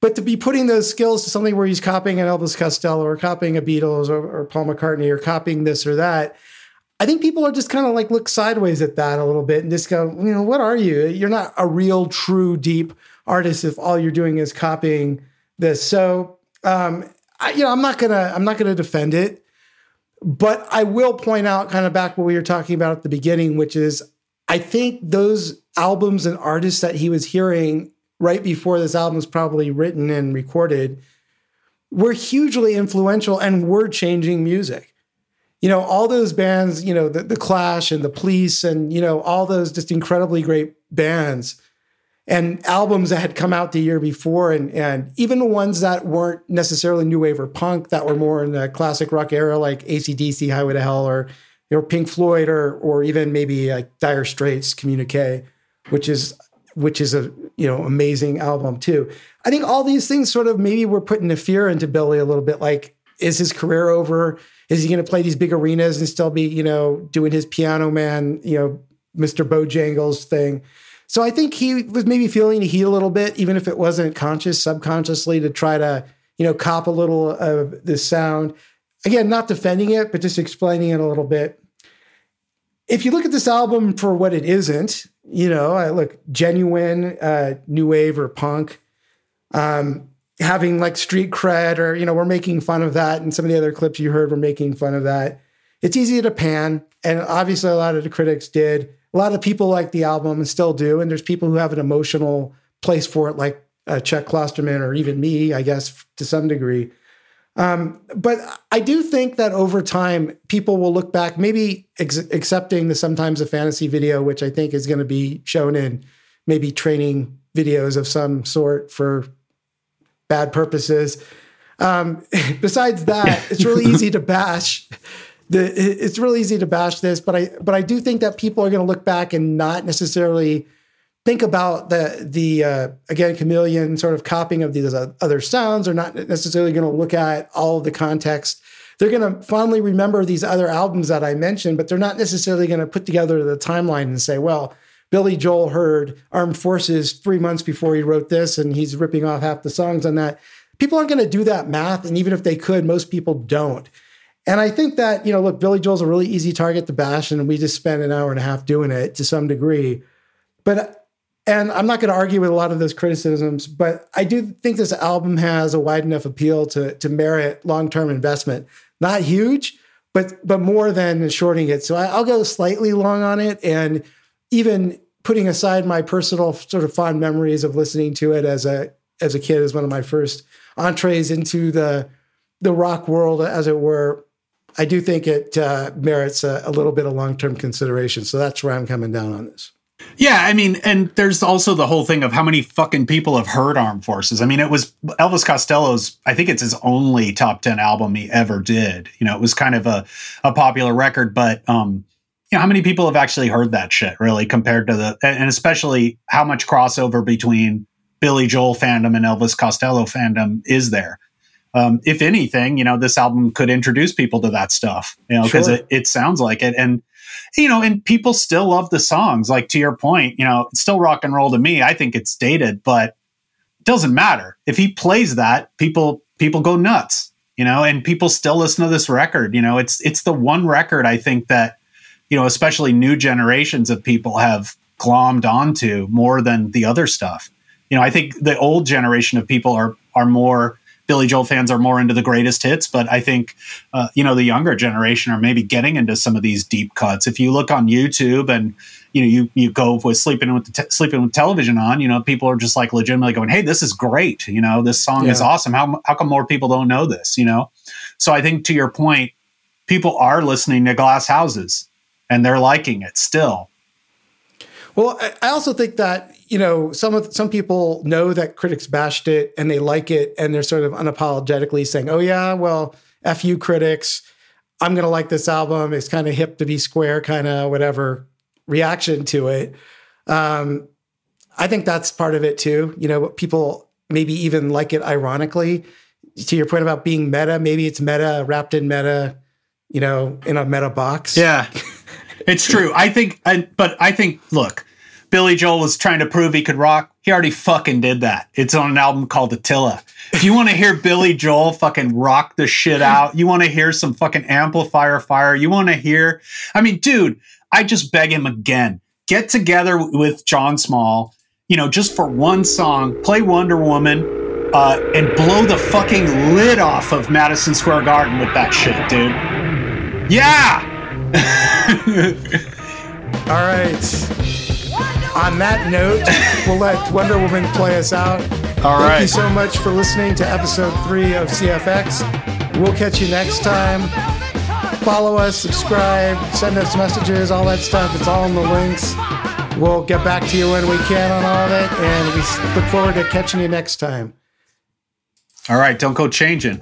G: But to be putting those skills to something where he's copying an Elvis Costello or copying a Beatles or, or Paul McCartney or copying this or that, I think people are just kind of like look sideways at that a little bit and just go, you know, what are you? You're not a real, true, deep artist if all you're doing is copying this. So, um, I, you know, I'm not gonna, I'm not gonna defend it, but I will point out, kind of back what we were talking about at the beginning, which is, I think those albums and artists that he was hearing right before this album was probably written and recorded were hugely influential and were changing music you know, all those bands, you know, the, the Clash and the Police and, you know, all those just incredibly great bands and albums that had come out the year before and, and even the ones that weren't necessarily new wave or punk that were more in the classic rock era like ACDC, Highway to Hell or, you know, Pink Floyd or, or even maybe like Dire Straits Communique, which is, which is a, you know, amazing album too. I think all these things sort of maybe were putting a fear into Billy a little bit. Like, is his career over? Is he going to play these big arenas and still be, you know, doing his piano man, you know, Mr. Bojangles thing? So I think he was maybe feeling the heat a little bit, even if it wasn't conscious, subconsciously, to try to, you know, cop a little of this sound. Again, not defending it, but just explaining it a little bit. If you look at this album for what it isn't, you know, I look genuine uh, new wave or punk. Um, having like street cred or you know we're making fun of that and some of the other clips you heard were making fun of that. It's easy to pan and obviously a lot of the critics did. A lot of people like the album and still do and there's people who have an emotional place for it like uh, chuck klosterman or even me i guess to some degree. Um, but i do think that over time people will look back maybe ex- accepting the sometimes a fantasy video which i think is going to be shown in maybe training videos of some sort for bad purposes. Um, *laughs* besides that, it's really *laughs* easy to bash. The, it's really easy to bash this, but I but I do think that people are going to look back and not necessarily think about the the uh, again chameleon sort of copying of these other sounds. Or not necessarily going to look at all of the context. They're going to fondly remember these other albums that I mentioned, but they're not necessarily going to put together the timeline and say, well, Billy Joel heard Armed Forces three months before he wrote this, and he's ripping off half the songs on that. People aren't going to do that math. And even if they could, most people don't. And I think that, you know, look, Billy Joel's a really easy target to bash, and we just spent an hour and a half doing it to some degree. But, and I'm not going to argue with a lot of those criticisms, but I do think this album has a wide enough appeal to, to merit long term investment. Not huge, but, but more than shorting it. So I, I'll go slightly long on it. And even putting aside my personal sort of fond memories of listening to it as a as a kid as one of my first entrees into the the rock world, as it were. I do think it uh, merits a, a little bit of long term consideration. So that's where I'm coming down on this.
H: Yeah, I mean, and there's also the whole thing of how many fucking people have heard Armed Forces. I mean, it was Elvis Costello's, I think it's his only top 10 album he ever did. You know, it was kind of a, a popular record, but, um, you know, how many people have actually heard that shit really compared to the, and especially how much crossover between Billy Joel fandom and Elvis Costello fandom is there? Um, if anything, you know, this album could introduce people to that stuff, you know, because
G: Sure.
H: it, it sounds like it. And, you know, and people still love the songs. Like to your point, you know, it's still rock and roll to me. I think it's dated, but it doesn't matter. If he plays that, people people go nuts, you know, and people still listen to this record. You know, it's it's the one record I think that, you know, especially new generations of people have glommed onto more than the other stuff. You know, I think the old generation of people are are more Billy Joel fans are more into the greatest hits, but I think uh, you know the younger generation are maybe getting into some of these deep cuts. If you look on YouTube and you know you you go with sleeping with the te- sleeping with television on, you know people are just like legitimately going, "Hey, this is great! You know this song is awesome. How how come more people don't know this? You know?" So I think to your point, people are listening to Glass Houses and they're liking it still.
G: Well, I- also think that you know some of some people know that critics bashed it and they like it, and they're sort of unapologetically saying, "Oh yeah, well, f you critics, I'm gonna like this album. It's kind of hip to be square, kind of whatever reaction to it." Um, I think that's part of it too. You know, people maybe even like it ironically. To your point about being meta, maybe it's meta wrapped in meta, you know, in a meta box.
H: Yeah, *laughs* it's true. I think, I, but I think, look, Billy Joel was trying to prove he could rock. He already fucking did that. It's on an album called Attila. If you want to hear Billy Joel fucking rock the shit out, you want to hear some fucking amplifier fire, you want to hear, I mean, dude, I just beg him again get together with Jon Small, you know, just for one song, play Wonder Woman, uh, and blow the fucking lid off of Madison Square Garden with that shit, dude. Yeah! *laughs*
G: All right. On that note, we'll let Wonder Woman play us out.
H: All
G: Thank you so much for listening to episode three of CFX. We'll catch you next time. Follow us, subscribe, send us messages, all that stuff. It's all in the links. We'll get back to you when we can on all of it, and we look forward to catching you next time.
H: All right, don't go changing.